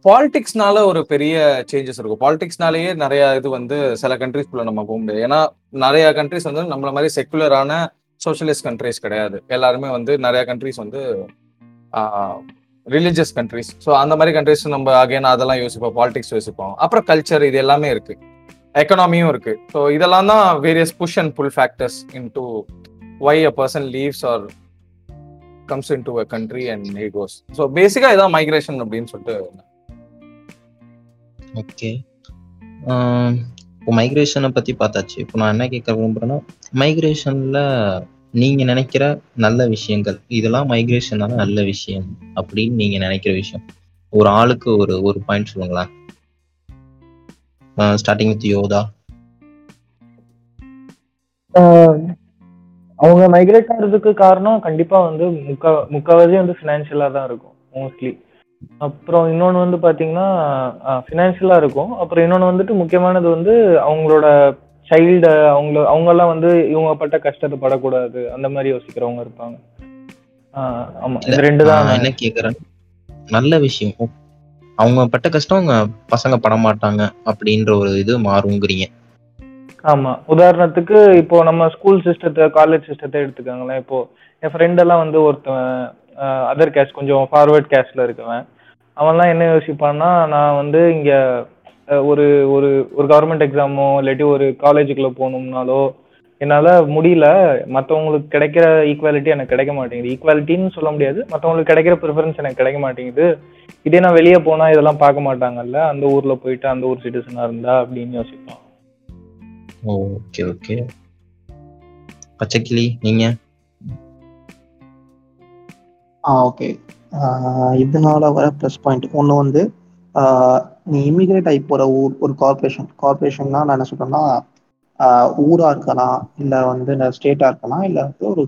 பாலிடிக்ஸ்னால ஒரு பெரிய சேஞ்சஸ் இருக்கும். பாலிடிக்ஸ்னாலேயே நிறைய இது வந்து சில கண்ட்ரீஸ்குள்ள நம்ம போக முடியாது. ஏன்னா நிறைய கண்ட்ரிஸ் வந்து நம்மள மாதிரி செக்குலரான சோஷியலிஸ்ட் கண்ட்ரிஸ் கிடையாது. எல்லாருமே வந்து நிறைய கண்ட்ரிஸ் வந்து ரிலீஜியஸ் கண்ட்ரிஸ் ஸோ அந்த மாதிரி கண்ட்ரிஸ் நம்ம அகைன் அதெல்லாம் யோசிப்போம் பாலிடிக்ஸ் யோசிப்போம். அப்புறம் கல்ச்சர் இது எல்லாமே இருக்கு. எக்கனாமியும் இருக்கு. ஸோ இதெல்லாம் தான் various push and pull factors in to why a person leaves or comes in to a country and he so பேசிக்காக இதான் மைக்ரேஷன் அப்படின்னு சொல்லிட்டு ஓகே இப்போ மைக்ரேஷனை பற்றி பார்த்தாச்சு. இப்போ நான் என்ன கேட்க விரும்புறேன்னா மைக்ரேஷனில் நீங்க நினைக்கிற நல்ல விஷயங்கள் இதெல்லாம் மைக்ரேஷனால நல்ல விஷயம் அப்படின்னு நீங்க நினைக்கிற விஷயம். ஒரு ஆளுக்கு ஒரு ஒரு பாயிண்ட் சொல்லுங்களேன் ஸ்டார்டிங் வித் யோதா. ஆஹ் அவங்க மைக்ரேட் ஆகிறதுக்கு காரணம் கண்டிப்பா வந்து முக்கா முக்காவாசி வந்து ஃபினான்ஷியலா தான் இருக்கும் மோஸ்ட்லி அப்புறம் இன்னொன்று வந்து பாத்தீங்கன்னா ஃபினான்ஷியலாக இருக்கும். அப்புறம் இன்னொன்று வந்துட்டு முக்கியமானது வந்து அவங்களோட சைல்டு அவங்கள அவங்கெல்லாம் வந்து இவங்க பட்ட கஷ்டத்தை படக்கூடாது. அந்த மாதிரி யோசிக்கிறவங்க இருப்பாங்க. ஆமா. இந்த ரெண்டு தான் என்ன கேக்குறேன்? நல்ல விஷயம். அவங்க பட்ட கஷ்டம் அவங்க பசங்க பட மாட்டாங்க அப்படின்ற ஒரு இது மாறுங்கிறீங்க. ஆமா. உதாரணத்துக்கு இப்போ நம்ம ஸ்கூல் சிஸ்டத்தை காலேஜ் சிஸ்டத்தை எடுத்துக்கோங்களேன். இப்போ என் ஃப்ரெண்ட் எல்லாம் வந்து ஒருத்தன் அதர் கேஸ்ட் கொஞ்சம் ஃபார்வர்ட் கேஸ்ட்ல இருக்கவன். அவன்லாம் என்ன யோசிப்பான்னா நான் வந்து இங்க ஒரு ஒரு ஒரு கவர்மெண்ட் எக்ஸாமோ இல்லாட்டி ஒரு காலேஜுக்குள்ள போகணும்னாலோ என்னால முடியல. மற்றவங்களுக்கு கிடைக்கிற ஈக்குவாலிட்டி எனக்கு கிடைக்க மாட்டேங்குது. ஈக்குவாலிட்டின்னு சொல்ல முடியாது. மற்றவங்களுக்கு கிடைக்கிற ப்ரிஃபரன்ஸ் எனக்கு கிடைக்க மாட்டேங்குது. இதே நான் வெளியே போனா இதெல்லாம் பார்க்க மாட்டாங்கல்ல? அந்த ஊர்ல போயிட்டு அந்த ஊர் சிட்டிசனா இருந்தா அப்படின்னு யோசிப்பான் ஓகே ஓகே பச்சைக்கிளி நீங்க? ஆ ஓகே இதனால வர ப்ளஸ் பாயிண்ட் ஒன்று வந்து நீ இமிகிரேட் ஆகி போகிற ஊர் ஒரு கார்பரேஷன் கார்பரேஷன்னா நான் என்ன சொல்கிறேன்னா ஊராக இருக்கலாம் இல்லை வந்து ஸ்டேட்டாக இருக்கலாம் இல்லை வந்து ஒரு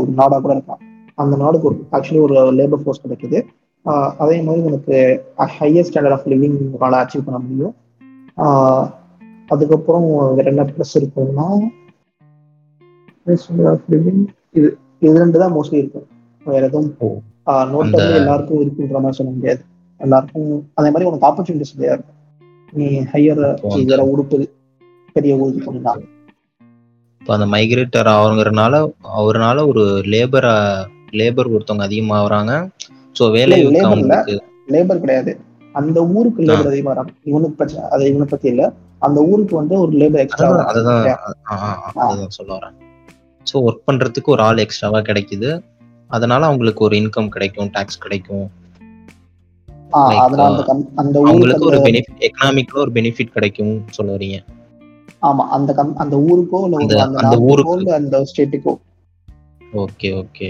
ஒரு நாடாக கூட இருக்கலாம். அந்த நாடுக்கு ஒரு ஆக்சுவலி ஒரு லேபர் ஃபோர்ஸ் கிடைக்குது. அதே மாதிரி உனக்கு ஹையர் ஸ்டாண்டர்ட் ஆஃப் லிவிங் உங்களால் அச்சீவ் பண்ண முடியும். அதுக்கப்புறம் வேற என்ன ப்ளஸ் லிவிங் இது இது ரெண்டு தான் மோஸ்ட்லி இருக்கும். வேற எதுவும். நோட்டபிள் எல்லாருக்கும் இருக்குன்ற மாதிரி சொல்ல முடியாது. எல்லாருக்கும் அதே மாதிரி உனக்கு ஆப்பர்ச்சுனிட்டிஸ் நிறையா இருக்கும் நீ ஹையர் வேற உடுப்பு பெரிய ஊருக்கு போனா இப்போ அந்த மைக்ரேட்டர் ஆகுறதுனால அவர்னால ஒரு லேபர் லேபர் ஒருத்தவங்க அதிகமாகறாங்க ஸோ வேலை லேபர் கிடையாது. அந்த ஊருக்கு லேபர் அதிகமா வராங்க. இவனுக்கு பிரச்சனை அது இவனை பத்தி இல்ல. அந்த ஊருக்கு வந்து ஒரு லேபர் எக்ஸ்ட்ரா அதுதான் சொல்ல வரேன். ஸோ ஒர்க் பண்றதுக்கு ஒரு ஆள் எக்ஸ்ட்ராவா கிடைக்குது. அதனால அவங்களுக்கு ஒரு இன்கம் கிடைக்கும் டாக்ஸ் கிடைக்கும். அந்த அவங்களுக்கு ஒரு பெனிஃபிட் எக்கனாமிக்ல ஒரு பெனிஃபிட் கிடைக்கும் சொல்ல வரீங்க. ஆமா அந்த அந்த ஊருக்கோ இல்ல அந்த- ஊருக்கு. இல்ல அந்த ஸ்டேட்டுக்கோ ஓகே ஓகே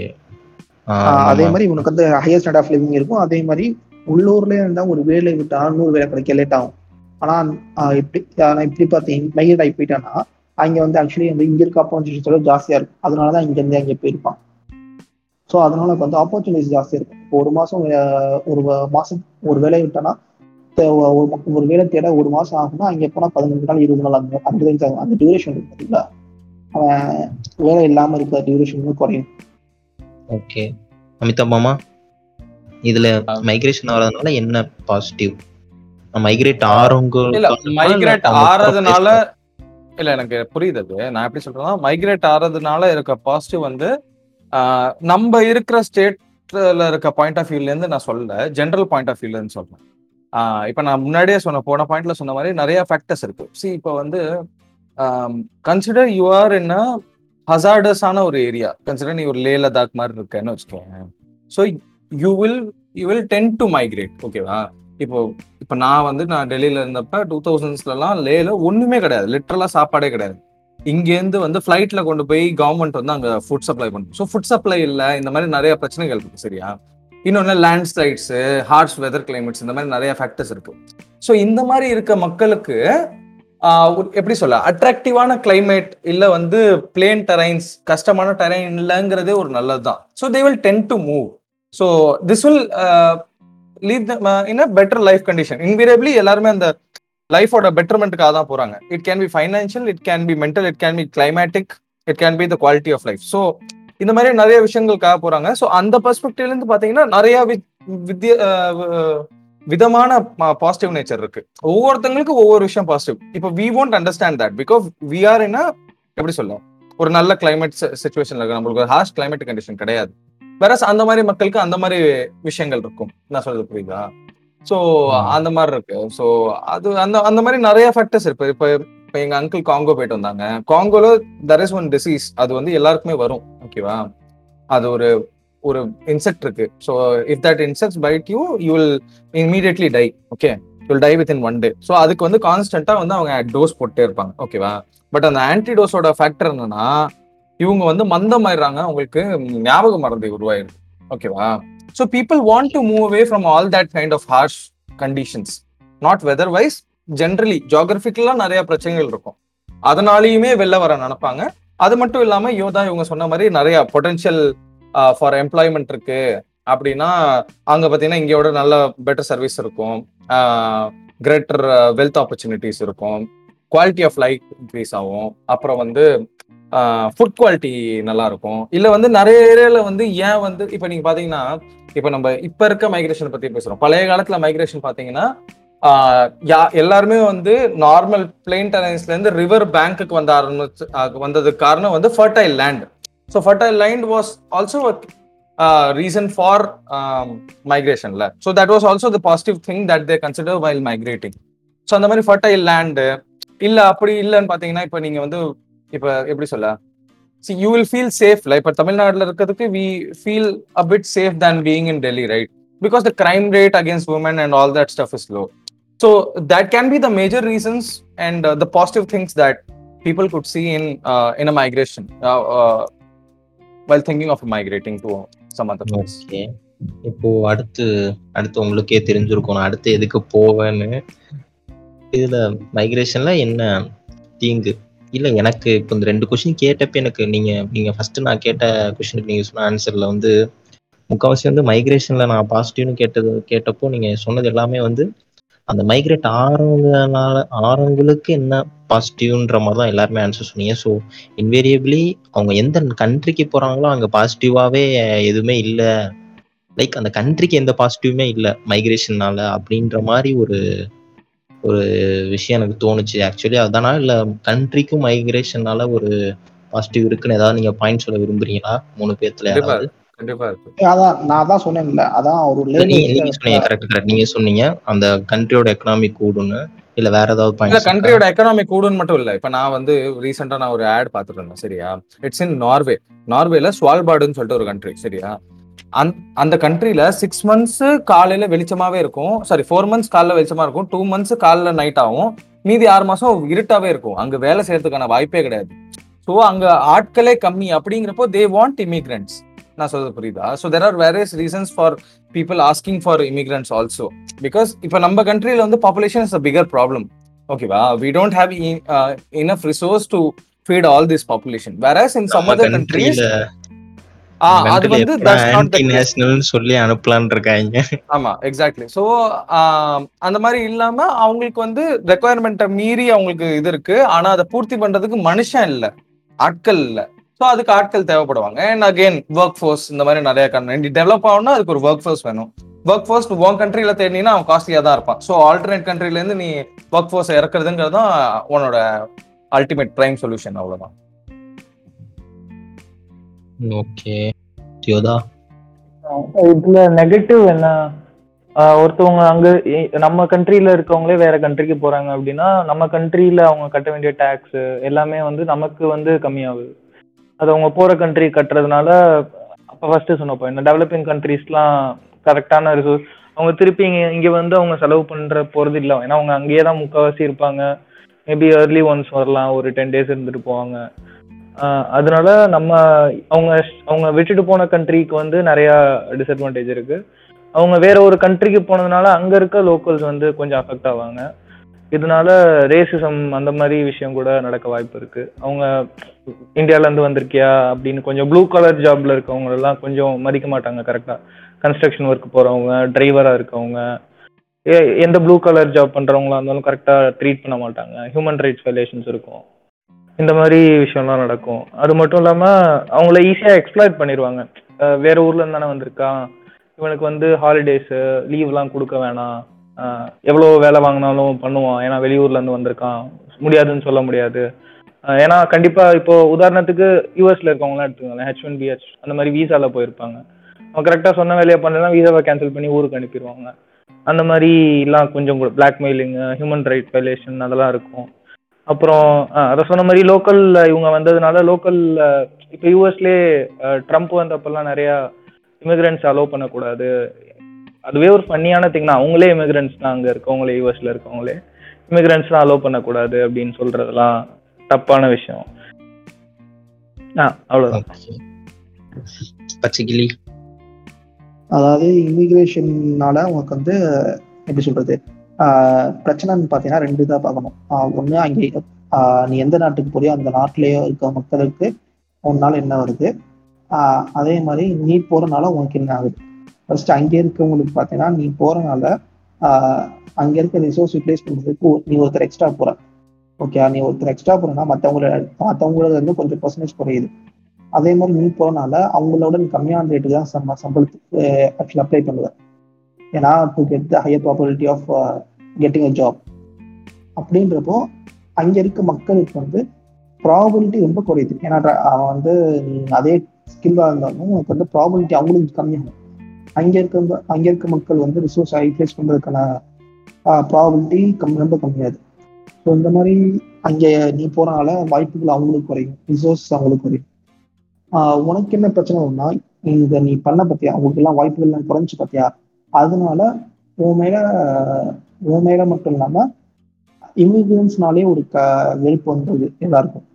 அதே மாதிரி இவனுக்கு வந்து ஹையர் ஸ்டாண்டர்ட் ஆஃப் லிவிங் இருக்கும். அதே மாதிரி உள்ளூர்லயே இருந்தா ஒரு வேலை விட்டா நூறு வேலை கிடைக்க லேட் ஆகும். ஆனா இப்படி ஆனா இப்படி பார்த்தீங்க மையட் ஆகி போயிட்டானா அங்க வந்து ஆக்சுவலி வந்து இங்க இருக்க ஆப்பர்ச்சுனிட்டிஸோட ஜாஸ்தியா இருக்கும். அதனாலதான் இங்க இருந்து அங்க போயிருப்பான். ஸோ அதனால வந்து ஆப்பர்ச்சுனிட்டிஸ் ஜாஸ்தியா இருக்கும். ஒரு மாசம் ஒரு மாசம் ஒரு வேலையை விட்டானா தே- ஒரு வேலை தேட ஒரு மாசம் ஆகும்னா அங்க போனா பதினஞ்சு நாள் இருபது நாள் அந்த அந்த range ஆகும். அந்த டியூரேஷன் இருக்கு அவன் வேலை இல்லாம இருக்க டியூரேஷன் குறையும். ஓகே அமிதா மாமா இதுல. மைக்ரேஷன் ஆகிறதுனால என்ன பாசிட்டிவ் மைக்ரேட் ஆறவங்க இல்ல மைக்ரேட் ஆறதுனால இல்ல எனக்கு புரியுது அது. நான் எப்படி சொல்றேன்னா மைக்ரேட் ஆறதுனால இருக்க பாசிட்டிவ் வந்து ஆஹ், நம்ம இருக்கிற ஸ்டேட்ல இருக்க பாயிண்ட் ஆஃப் வியூல இருந்து நான் சொல்லல. ஜென்ரல் பாயிண்ட் ஆஃப் வியூல இருந்து சொல்றேன். இப்போ நான் முன்னாடியே சொன்ன போன பாயிண்ட்ல சொன்ன மாதிரி நிறைய ஃபேக்டர்ஸ் இருக்கு. சி இப்போ வந்து கன்சிடர் யூ ஆர் என்ன ஹசார்டஸான ஒரு ஏரியா கன்சிடர் நீ ஒரு லே லதாக் மாதிரி இருக்கேன்னு வச்சுக்கோங்க so you will you will tend to migrate ஓகேவா இப்போ இப்போ நான் வந்து நான் டெல்லியில இருந்தப்ப டூ தௌசண்ட்ஸ்லாம் லேல ஒன்றுமே கிடையாது. லிட்டரலாக சாப்பாடே கிடையாது. இங்கேருந்து வந்து ஃப்ளைட்ல கொண்டு போய் கவர்மெண்ட் வந்து அங்கே ஃபுட் சப்ளை பண்ணும் ஸோ ஃபுட் சப்ளை இல்லை இந்த மாதிரி நிறைய பிரச்சனைகள் இருக்கு சரியா? இன்னொன்னு landslides harsh weather climates இந்த மாதிரி நிறைய ஃபேக்டர்ஸ் இருக்கு. ஸோ இந்த மாதிரி இருக்க மக்களுக்கு எப்படி சொல்ல அட்ராக்டிவான கிளைமேட் இல்லை வந்து பிளேன் டெரைன்ஸ் கஷ்டமான டெரைன் இல்லைங்கிறதே ஒரு நல்லது தான் so they will tend to move so this will lead in a better life condition invariably எல்லாருமே அந்த லைஃபோட பெட்டர்மெண்ட்டுக்காக தான் போறாங்க. It can be financial it can be mental it can be climatic it can be the quality of life so இந்த மாதிரி நிறைய விஷயங்களுக்காக போறாங்க. ஸோ அந்த பெர்ஸ்பெக்டிவ்ல இருந்து பாத்தீங்கன்னா நிறைய வி- வித்திய விதமான பாசிட்டிவ் நேச்சர் இருக்கு. ஒவ்வொருத்தங்களுக்கு ஒவ்வொரு விஷயம் பாசிட்டிவ் இப்போ we won't understand that because we are என்ன எப்படி சொல்ல ஒரு நல்ல கிளைமேட் சுச்சுவேஷன்ல இருக்கு நம்மளுக்கு ஒரு ஹார்ஷ் கிளைமேட் கண்டிஷன் கிடையாது. வேற அந்த மாதிரி மக்களுக்கு அந்த மாதிரி விஷயங்கள் இருக்கும். நான் சொல்றது புரியுதா? ஸோ. அந்த மாதிரி இருக்கு. ஸோ அது அந்த அந்த மாதிரி நிறைய ஃபேக்டர்ஸ் இருக்கு. இப்போ இப்போ எங்க அங்கிள் காங்கோ போயிட்டு வந்தாங்க. காங்கோல தர் இஸ் ஒன் டிசீஸ் அது வந்து எல்லாருக்குமே வரும். ஓகேவா அது ஒரு ஒரு இன்செக்ட் இருக்கு. So if that insects bite you you will immediately die okay will die with in one day so அதுக்கு வந்து கான்ஸ்டன்டா வந்து அவங்க டோஸ் போட்டே இருப்பாங்க. ஓகேவா பட் அந்த ஆன்டிடோஸோட ஃபேக்டர் என்னன்னா இவங்க வந்து மந்தமாயிடுறாங்க. அவங்களுக்கு ஞாபக மறதி உருவாயிருது ஓகேவா so people want to move away from all that kind of harsh conditions not weather wise generally ஜியாகிரபிக்கெல்லாம் நிறைய பிரச்சனைகள் இருக்கும். அதனாலையுமே வெளில வர நினைப்பாங்க. அது மட்டும் இல்லாம யோதா இவங்க சொன்ன மாதிரி நிறைய பொட்டன்ஷியல் ஃபார் எம்ப்ளாய்மெண்ட் இருக்கு. அப்படின்னா அங்க பாத்தீங்கன்னா இங்கோட நல்ல பெட்டர் சர்வீஸ் இருக்கும். கிரேட்டர் வெல்த் ஆப்பர்ச்சுனிட்டிஸ் இருக்கும். குவாலிட்டி ஆஃப் லைஃப் இன்க்ரீஸ் ஆகும். அப்புறம் வந்து ஃபுட் குவாலிட்டி நல்லா இருக்கும். இல்ல வந்து நிறைய ஏரியால வந்து ஏன் வந்து இப்ப நீங்க பாத்தீங்கன்னா இப்போ நம்ம இப்போ இருக்க மைக்ரேஷன் பற்றி பேசுகிறோம் பழைய காலத்தில் மைக்ரேஷன் பார்த்தீங்கன்னா யா- எல்லாருமே வந்து நார்மல் பிளெயின் டெரன்ஸ்லேருந்து ரிவர் பேங்க்குக்கு வந்த ஆரம்பிச்சு வந்ததுக்கு காரணம் வந்து fertile land so fertile land was also reason for மைக்ரேஷன்ல so that was also the positive thing that they consider while migrating so அந்த மாதிரி ஃபர்டைல் லேண்டு இல்லை அப்படி இல்லைன்னு பார்த்தீங்கன்னா இப்போ நீங்கள் வந்து இப்போ எப்படி சொல்ல? சி யூ வில் ஃபீல் சேஃப்ல இப்போ தமிழ்நாட்டில் இருக்கிறதுக்கு we feel a bit safe than being in Delhi right because the crime rate against women and all that stuff is low so that can be the major reasons and the positive things that people could see in in a migration well thinking of migrating to some other place இப்போ அடுத்து அடுத்து உங்களுக்கே தெரிஞ்சிருக்கும் நான் அடுத்து எதுக்கு போவேன்னு. இதுல மைக்ரேஷன்ல என்ன தீங்கு? இல்ல எனக்கு இப்போ இந்த ரெண்டு கொஸ்டின் கேட்டப்ப எனக்கு நீங்க நீங்க ஃபர்ஸ்ட் நான் கேட்ட கொஸ்டினுக்கு நீங்க சொன்ன ஆன்சர்ல வந்து முக்கால்வாசி வந்து மைக்ரேஷன்ல நான் பாசிட்டிவ்னு கேட்டது கேட்டப்போ நீங்க சொன்னது எல்லாமே வந்து அந்த மைக்ரேட் ஆறவங்கனால ஆறவங்களுக்கு என்ன பாசிட்டிவ்ன்ற மாதிரி தான் எல்லாருமே ஆன்சர் சொன்னீங்க. ஸோ இன்வேரியபிளி அவங்க எந்த கண்ட்ரிக்கு போறாங்களோ அங்க பாசிட்டிவாவே எதுவுமே இல்லை. லைக் அந்த கண்ட்ரிக்கு எந்த பாசிட்டிவுமே இல்லை மைக்ரேஷன்னால அப்படின்ற மாதிரி ஒரு ஒரு விஷயம் எனக்கு தோணுச்சு. ஆக்சுவலி அதானா? இல்ல கண்ட்ரிக்கும் மைக்ரேஷனால ஒரு பாசிட்டிவ் இருக்குன்னு ஏதாவது நீங்க பாயிண்ட் சொல்ல விரும்புறீங்களா? மூணு பேர்த்துல கண்டிப்பா யாராவது? கண்டிப்பா இருக்கு. அதான் நான் தான் சொன்னேன்ல. அதான் ஒரு நீங்க நீங்க சொன்னீங்க லேடி கரெக்ட் கரெக்ட் நீங்க சொன்னீங்க அந்த கண்ட்ரியோட எக்கனாமிக் கூடுன்னு. இல்ல வேற ஏதாவது இல்ல பாயிண்ட் கண்ட்ரியோட எக்கனாமி கூடுன்னு மட்டும் இல்ல. இப்ப நான் வந்து ரீசெண்டா நான் ஒரு ஆட் பாத்துட்டு இருந்தேன் சரியா? இட்ஸ் இன் நார்வே நார்வேல ஸ்வால்பார்டுன்னு சொல்லிட்டு ஒரு கண்ட்ரி சரியா? அந்த அந்த கண்ட்ரில சிக்ஸ் மந்த்ஸ் காலையில வெளிச்சமாவே இருக்கும். சாரி ஃபோர் மந்த்ஸ் காலைல வெளிச்சமா இருக்கும். டூ மந்த்ஸ் காலைல நைட் ஆகும். மீதி ஆறு மாசம் இருட்டாவே இருக்கும். அங்க வேலை செய்யறதுக்கான வாய்ப்பே கிடையாது. ஸோ அங்க ஆட்களே கம்மி அப்படிங்கிறப்போ தே வாண்ட் இமிகிரண்ட்ஸ் நான் சொல்றது புரியுதா? So there are various reasons for people asking for immigrants also because இப்போ நம்ம கண்ட்ரில வந்து population is a bigger problem ஓகேவா we? Don't have enough resource to feed all this population whereas in some other countries அது வந்து. நேஷனல் சொல்லி அனுப்பலாம்னு இருக்காங்க. ஆமா எக்ஸாக்ட்லி ஸோ அந்த மாதிரி இல்லாம அவங்களுக்கு வந்து ரெக்குவயர்மெண்ட்டை மீறி அவங்களுக்கு இது இருக்கு. ஆனா அதை பூர்த்தி பண்றதுக்கு மனுஷன் இல்ல. ஆட்கள் இல்ல. ஸோ அதுக்கு ஆட்கள் தேவைப்படுவாங்க. அண்ட் அகைன் ஒர்க் ஃபோர்ஸ் இந்த மாதிரி நிறைய கண்ட்ரி டெவலப் ஆகணும்னா அதுக்கு ஒரு ஒர்க் ஃபோர்ஸ் வேணும். ஒர்க் ஃபோர்ஸ் உன் கண்ட்ரில தேடினா அவன் காஸ்ட்லியா தான் இருப்பான். ஸோ ஆல்டர்னேட் கண்ட்ரில இருந்து நீ ஒர்க் ஃபோர்ஸ் இறக்குறதுங்கிறது தான் உன்னோட அல்டிமேட் பிரைம் சொல்யூஷன் அவ்வளவுதான். ஓகே யோதா இதுல நெகட்டிவ் என்ன? ஆஹ் ஒருத்தவங்க அங்க நம்ம கண்ட்ரில இருக்கவங்களே வேற கண்ட்ரிக்கு போறாங்க அப்படின்னா நம்ம கண்ட்ரில அவங்க கட்ட வேண்டிய டேக்ஸ் எல்லாமே வந்து நமக்கு வந்து கம்மியாகுது. அது அவங்க போற கண்ட்ரி கட்டுறதுனால அப்ப ஃபர்ஸ்ட் சொன்னப்போ இந்த டெவலப்பிங் கண்ட்ரிஸ்லாம் கரெக்டான ரிசோர்ஸ் அவங்க திருப்பி இங்க இங்க வந்து அவங்க செலவு பண்ற போறது இல்லை. ஏன்னா அவங்க அங்கேயே தான் முக்கால்வாசி இருப்பாங்க. மேபி ஏர்லி ஒன்ஸ் வரலாம். ஒரு டென் டேஸ் இருந்துட்டு போவாங்க. அதனால நம்ம அவங்க அவங்க விட்டுட்டு போன கண்ட்ரிக்கு வந்து நிறைய டிஸ்அட்வான்டேஜ் இருக்கு. அவங்க வேற ஒரு கண்ட்ரிக்கு போனதுனால அங்க இருக்க லோக்கல்ஸ் வந்து கொஞ்சம் அஃபெக்ட் ஆவாங்க. இதனால ரேசிசம் அந்த மாதிரி விஷயம் கூட நடக்க வாய்ப்பு இருக்கு. அவங்க இந்தியால இருந்து வந்திருக்கியா அப்படின்னு கொஞ்சம் ப்ளூ கலர் ஜாப்ல இருக்கவங்க எல்லாம் கொஞ்சம் மதிக்க மாட்டாங்க கரெக்டா கன்ஸ்ட்ரக்ஷன் ஒர்க் போறவங்க டிரைவரா இருக்கவங்க எந்த ப்ளூ கலர் ஜாப் பண்றவங்களா இருந்தாலும் கரெக்டா ட்ரீட் பண்ண மாட்டாங்க. ஹியூமன் ரைட்ஸ் வயலேஷன்ஸ் இருக்கும். இந்த மாதிரி விஷயம்லாம் நடக்கும். அது மட்டும் இல்லாம அவங்கள ஈஸியா எக்ஸ்ப்ளாய்ட் பண்ணிடுவாங்க வேற ஊர்ல இருந்து தானே வந்திருக்கான். இவனுக்கு வந்து ஹாலிடேஸ் லீவ்லாம் கொடுக்க வேணாம். எவ்வளோ எவ்வளவு வேலை வாங்கினாலும் பண்ணுவான். ஏன்னா வெளியூர்ல இருந்து வந்திருக்கான். முடியாதுன்னு சொல்ல முடியாது. ஏன்னா கண்டிப்பா இப்போ உதாரணத்துக்கு யூஎஸ்ல இருக்கவங்களாம் எடுத்துக்கோங்களேன். ஹெச் ஒன் பிஹெச் அந்த மாதிரி விசால போயிருப்பாங்க. அவன் கரெக்டா சொன்ன வேலையை பண்ணலாம் வீசாவை கேன்சல் பண்ணி ஊருக்கு அனுப்பிடுவாங்க. அந்த மாதிரி எல்லாம் கொஞ்சம் கூட பிளாக்மெயிலிங் ஹியூமன் ரைட் வயலேஷன் அதெல்லாம் இருக்கும். அப்புறம் அதை சொன்ன மாதிரி லோக்கல் இவங்க வந்ததுனால லோக்கல் இப்போ யூஎஸ்லேயே ட்ரம்ப் வந்தப்பெல்லாம் நிறைய இமிகிரண்ட்ஸ் அலோவ் பண்ணக்கூடாது. அதுவே ஒரு ஃபன்னியான திங் தான். அவங்களே இமிகிரண்ட்ஸ் தான் அங்கே இருக்கவங்களே யூஎஸ்ல இருக்கவங்களே. இமிகிரண்ட்ஸ்லாம் அலோவ் பண்ணக்கூடாது அப்படின்னு சொல்றதெல்லாம் தப்பான விஷயம். ஆ அவ்வளோதான். பச்சைக்கிளி. அதாவது இமிகிரேஷன்னால உனக்கு வந்து எப்படி சொல்றது ஆஹ் பிரச்சனைன்னு பார்த்தீங்கன்னா ரெண்டு தான் பார்க்கணும். ஒன்று அங்கே நீ எந்த நாட்டுக்கு போறியோ அந்த நாட்டிலேயோ இருக்க மக்களுக்கு உன்னால் என்ன வருது? அதே மாதிரி நீ போகிறனால உனக்கு என்ன ஆகுது? ஃபர்ஸ்ட் அங்கே இருக்கவங்களுக்கு பார்த்தீங்கன்னா நீ போகிறனால அங்கே இருக்க ரிசோர்ஸ் யூட்டிலைஸ் பண்ணுறதுக்கு நீ ஒருத்தர் எக்ஸ்ட்ரா போகிற ஓகே நீ ஒருத்தர் எக்ஸ்ட்ரா போகிறனா மற்றவங்களோட மற்றவங்களோட வந்து கொஞ்சம் பர்சன்டேஜ் குறையுது. அதே மாதிரி நீ போகிறனால அவங்களோட நீ கம்மியான ரேட்டு தான் சம்ம சம்பளத்துக்கு ஆக்சுவலி அப்ளை ஏன்னா to get the higher probability of getting a job அப்படின்றப்போ அங்கே இருக்க மக்களுக்கு வந்து ப்ராபபிலிட்டி ரொம்ப குறையுது. ஏன்னா அவன் வந்து நீ அதே ஸ்கில்லாக இருந்தாலும் உனக்கு வந்து ப்ராபபிலிட்டி அவங்களுக்கு கம்மியாகும். அங்கே இருக்க அங்கே இருக்க மக்கள் வந்து ரிசோர்ஸ் யூட்டிலைஸ் பண்ணுறதுக்கான ப்ராபபிலிட்டி கம் ரொம்ப கம்மியாது. ஸோ இந்த மாதிரி அங்கே நீ போகிறனால வாய்ப்புகள் அவங்களுக்கு குறையும். ரிசோர்ஸ் அவங்களுக்கு குறையும். உனக்கு என்ன பிரச்சனைனா இந்த நீ பண்ண பத்தியா? அவங்களுக்கு எல்லாம் வாய்ப்புகள்லாம் குறைஞ்சு பத்தியா? அதனால உன் மேல உன் மேல மட்டும் இல்லாம இமிகிரன்ஸ்னாலே ஒரு க வெறுப்பு வந்தது எல்லாருக்கும்.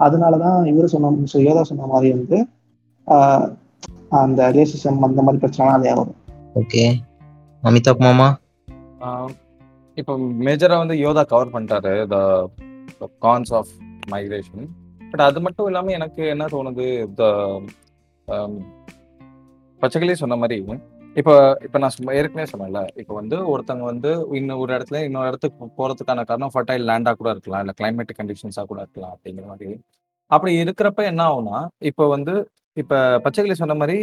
அதனாலதான் இவரு சொன்ன so யோதா சொன்ன மாதிரி வந்து ஆஹ் அந்த ரேசிசம் அந்த மாதிரி பிரச்சனை அதே வரும். ஓகே அமிதாப் மாமா? ஆஹ் இப்போ மேஜரா வந்து யோதா கவர் பண்ணிட்டாரு the cons of migration but அது மட்டும் இல்லாம எனக்கு என்ன தோணுது த பச்சைக்கிளி சொன்ன மாதிரி இப்போ இப்போ நான் சும்மா ஏற்கனவே சொன்னேன்ல இப்போ வந்து ஒருத்தங்க வந்து இன்னும் ஒரு இடத்துல இன்னொரு இடத்துக்கு போறதுக்கான காரணம் ஃபர்டைல் லேண்டா கூட இருக்கலாம் இல்லை கிளைமேட்டிக் கண்டிஷன்ஸா கூட இருக்கலாம் அப்படிங்கிற மாதிரி. அப்படி இருக்கிறப்ப என்ன ஆகும்னா இப்போ வந்து இப்போ பச்சைக்கிளி சொன்ன மாதிரி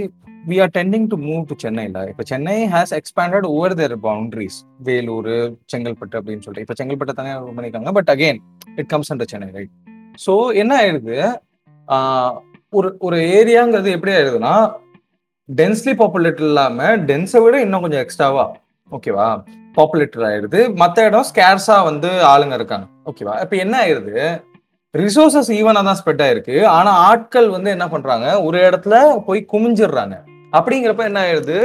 we are tending to move to சென்னையில் இப்போ Chennai has expanded over their boundaries Vellore Chengalpattu அப்படின்னு சொல்லிட்டு. இப்போ செங்கல்பட்டு தானே பண்ணியிருக்காங்க but again it comes under Chennai right so என்ன ஆயிடுது? ஒரு ஒரு ஏரியாங்கிறது எப்படி ஆயிடுதுன்னா டென்ஸ்லி பாப்புலேட்டட் இல்லாம டென்ஸை விட இன்னும் கொஞ்சம் எக்ஸ்ட்ராவா ஓகேவா பாப்புலேட்டட் ஆயிடுது. மற்ற இடம் ஸ்கேர்ஸா வந்து ஆளுங்க இருக்காங்க. ஓகேவா இப்போ என்ன ஆயிடுது ரிசோர்சஸ் ஈவனா தான் ஸ்ப்ரெட் ஆயிருக்கு. ஆனா ஆட்கள் வந்து என்ன பண்றாங்க? ஒரு இடத்துல போய் குமிஞ்சிடுறாங்க. அப்படிங்கிறப்ப என்ன ஆயிடுது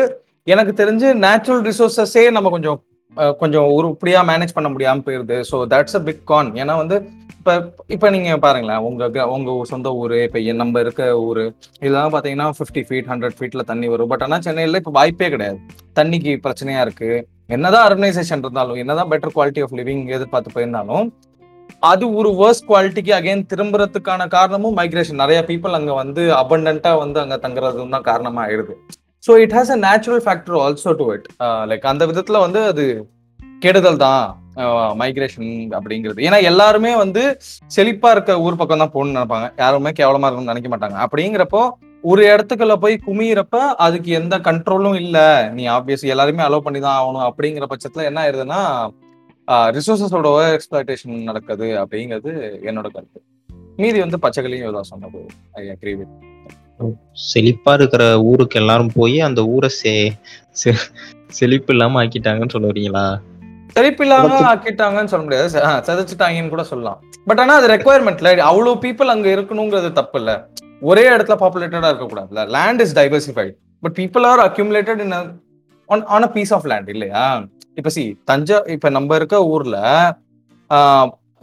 எனக்கு தெரிஞ்சு நேச்சுரல் ரிசோர்சஸே நம்ம கொஞ்சம் கொஞ்சம் உருப்படியா மேனேஜ் பண்ண முடியாம போயிருது. So that's a big con ஏன்னா வந்து இப்போ இப்போ நீங்கள் பாருங்களேன் உங்கள் க- சொந்த ஊர் இப்போ நம்ம இருக்க ஊர் இதெல்லாம் பார்த்தீங்கன்னா ஃபிஃப்டி ஃபீட் ஹண்ட்ரட் ஃபீட்டில் தண்ணி வரும். பட் ஆனால் சென்னையில் இப்போ வாய்ப்பே கிடையாது. தண்ணிக்கு பிரச்சனையாக இருக்குது என்னதான் அர்கனைசேஷன் இருந்தாலும் என்னதான் பெட்டர் குவாலிட்டி ஆஃப் லிவிங் எதிர்பார்த்து போயிருந்தாலும் அது ஒரு வேர்ஸ்ட் குவாலிட்டிக்கு அகைன் திரும்புறதுக்கான காரணமும் மைக்ரேஷன் நிறைய பீப்புள் அங்கே வந்து அபண்டன்ட்டா வந்து அங்கே தங்குறதும் தான் காரணமாக ஆயிடுது. So it has a natural factor also to it like அந்த விதத்தில் வந்து அது கெடுதல் தான். மைக்ரேஷன் அப்படிங்கிறது. ஏன்னா எல்லாருமே வந்து செழிப்பா இருக்க ஊர் பக்கம் தான் போகணும்னு நினைப்பாங்க. யாருமே கேவலமா இருக்கணும்னு நினைக்க மாட்டாங்க. அப்படிங்கிறப்போ ஒரு இடத்துக்குள்ள போய் குமியிறப்ப அதுக்கு எந்த கண்ட்ரோலும் இல்ல. நீ ஆப்வியஸ் எல்லாருமே அலோவ் பண்ணி தான் ஆகணும். அப்படிங்கிற பட்சத்துல என்ன ஆயிருதுன்னா ரிசோர்சஸோட ஓவர் எக்ஸ்பிளேஷன் நடக்குது அப்படிங்கிறது என்னோட கருத்து. மீதி வந்து பச்சைகளையும் ஏதாவது சொன்னது. ஐ அக்ரி வித் செழிப்பா இருக்கிற ஊருக்கு எல்லாரும் போய் அந்த ஊரை செ- செழிப்பு இல்லாம ஆக்கிட்டாங்கன்னு சொல்ல வரீங்களா? செழிப்பு இல்லாம ஆக்கிட்டாங்கன்னு சொல்ல முடியாது. சிதைச்சிட்டாங்கன்னு கூட சொல்லலாம். பட் ஆனா அது ரெக்குவயர்மெண்ட்ல அவ்வளவு பீப்புள் அங்க இருக்கணுங்கிறது தப்பு இல்ல ஒரே இடத்துல பாப்புலேட்டடா இருக்கக்கூடாதுல்ல. Land is diversified but people are accumulated in on on a piece of land இல்லையா? இப்ப சி தஞ்சா இப்ப நம்ம இருக்க ஊர்ல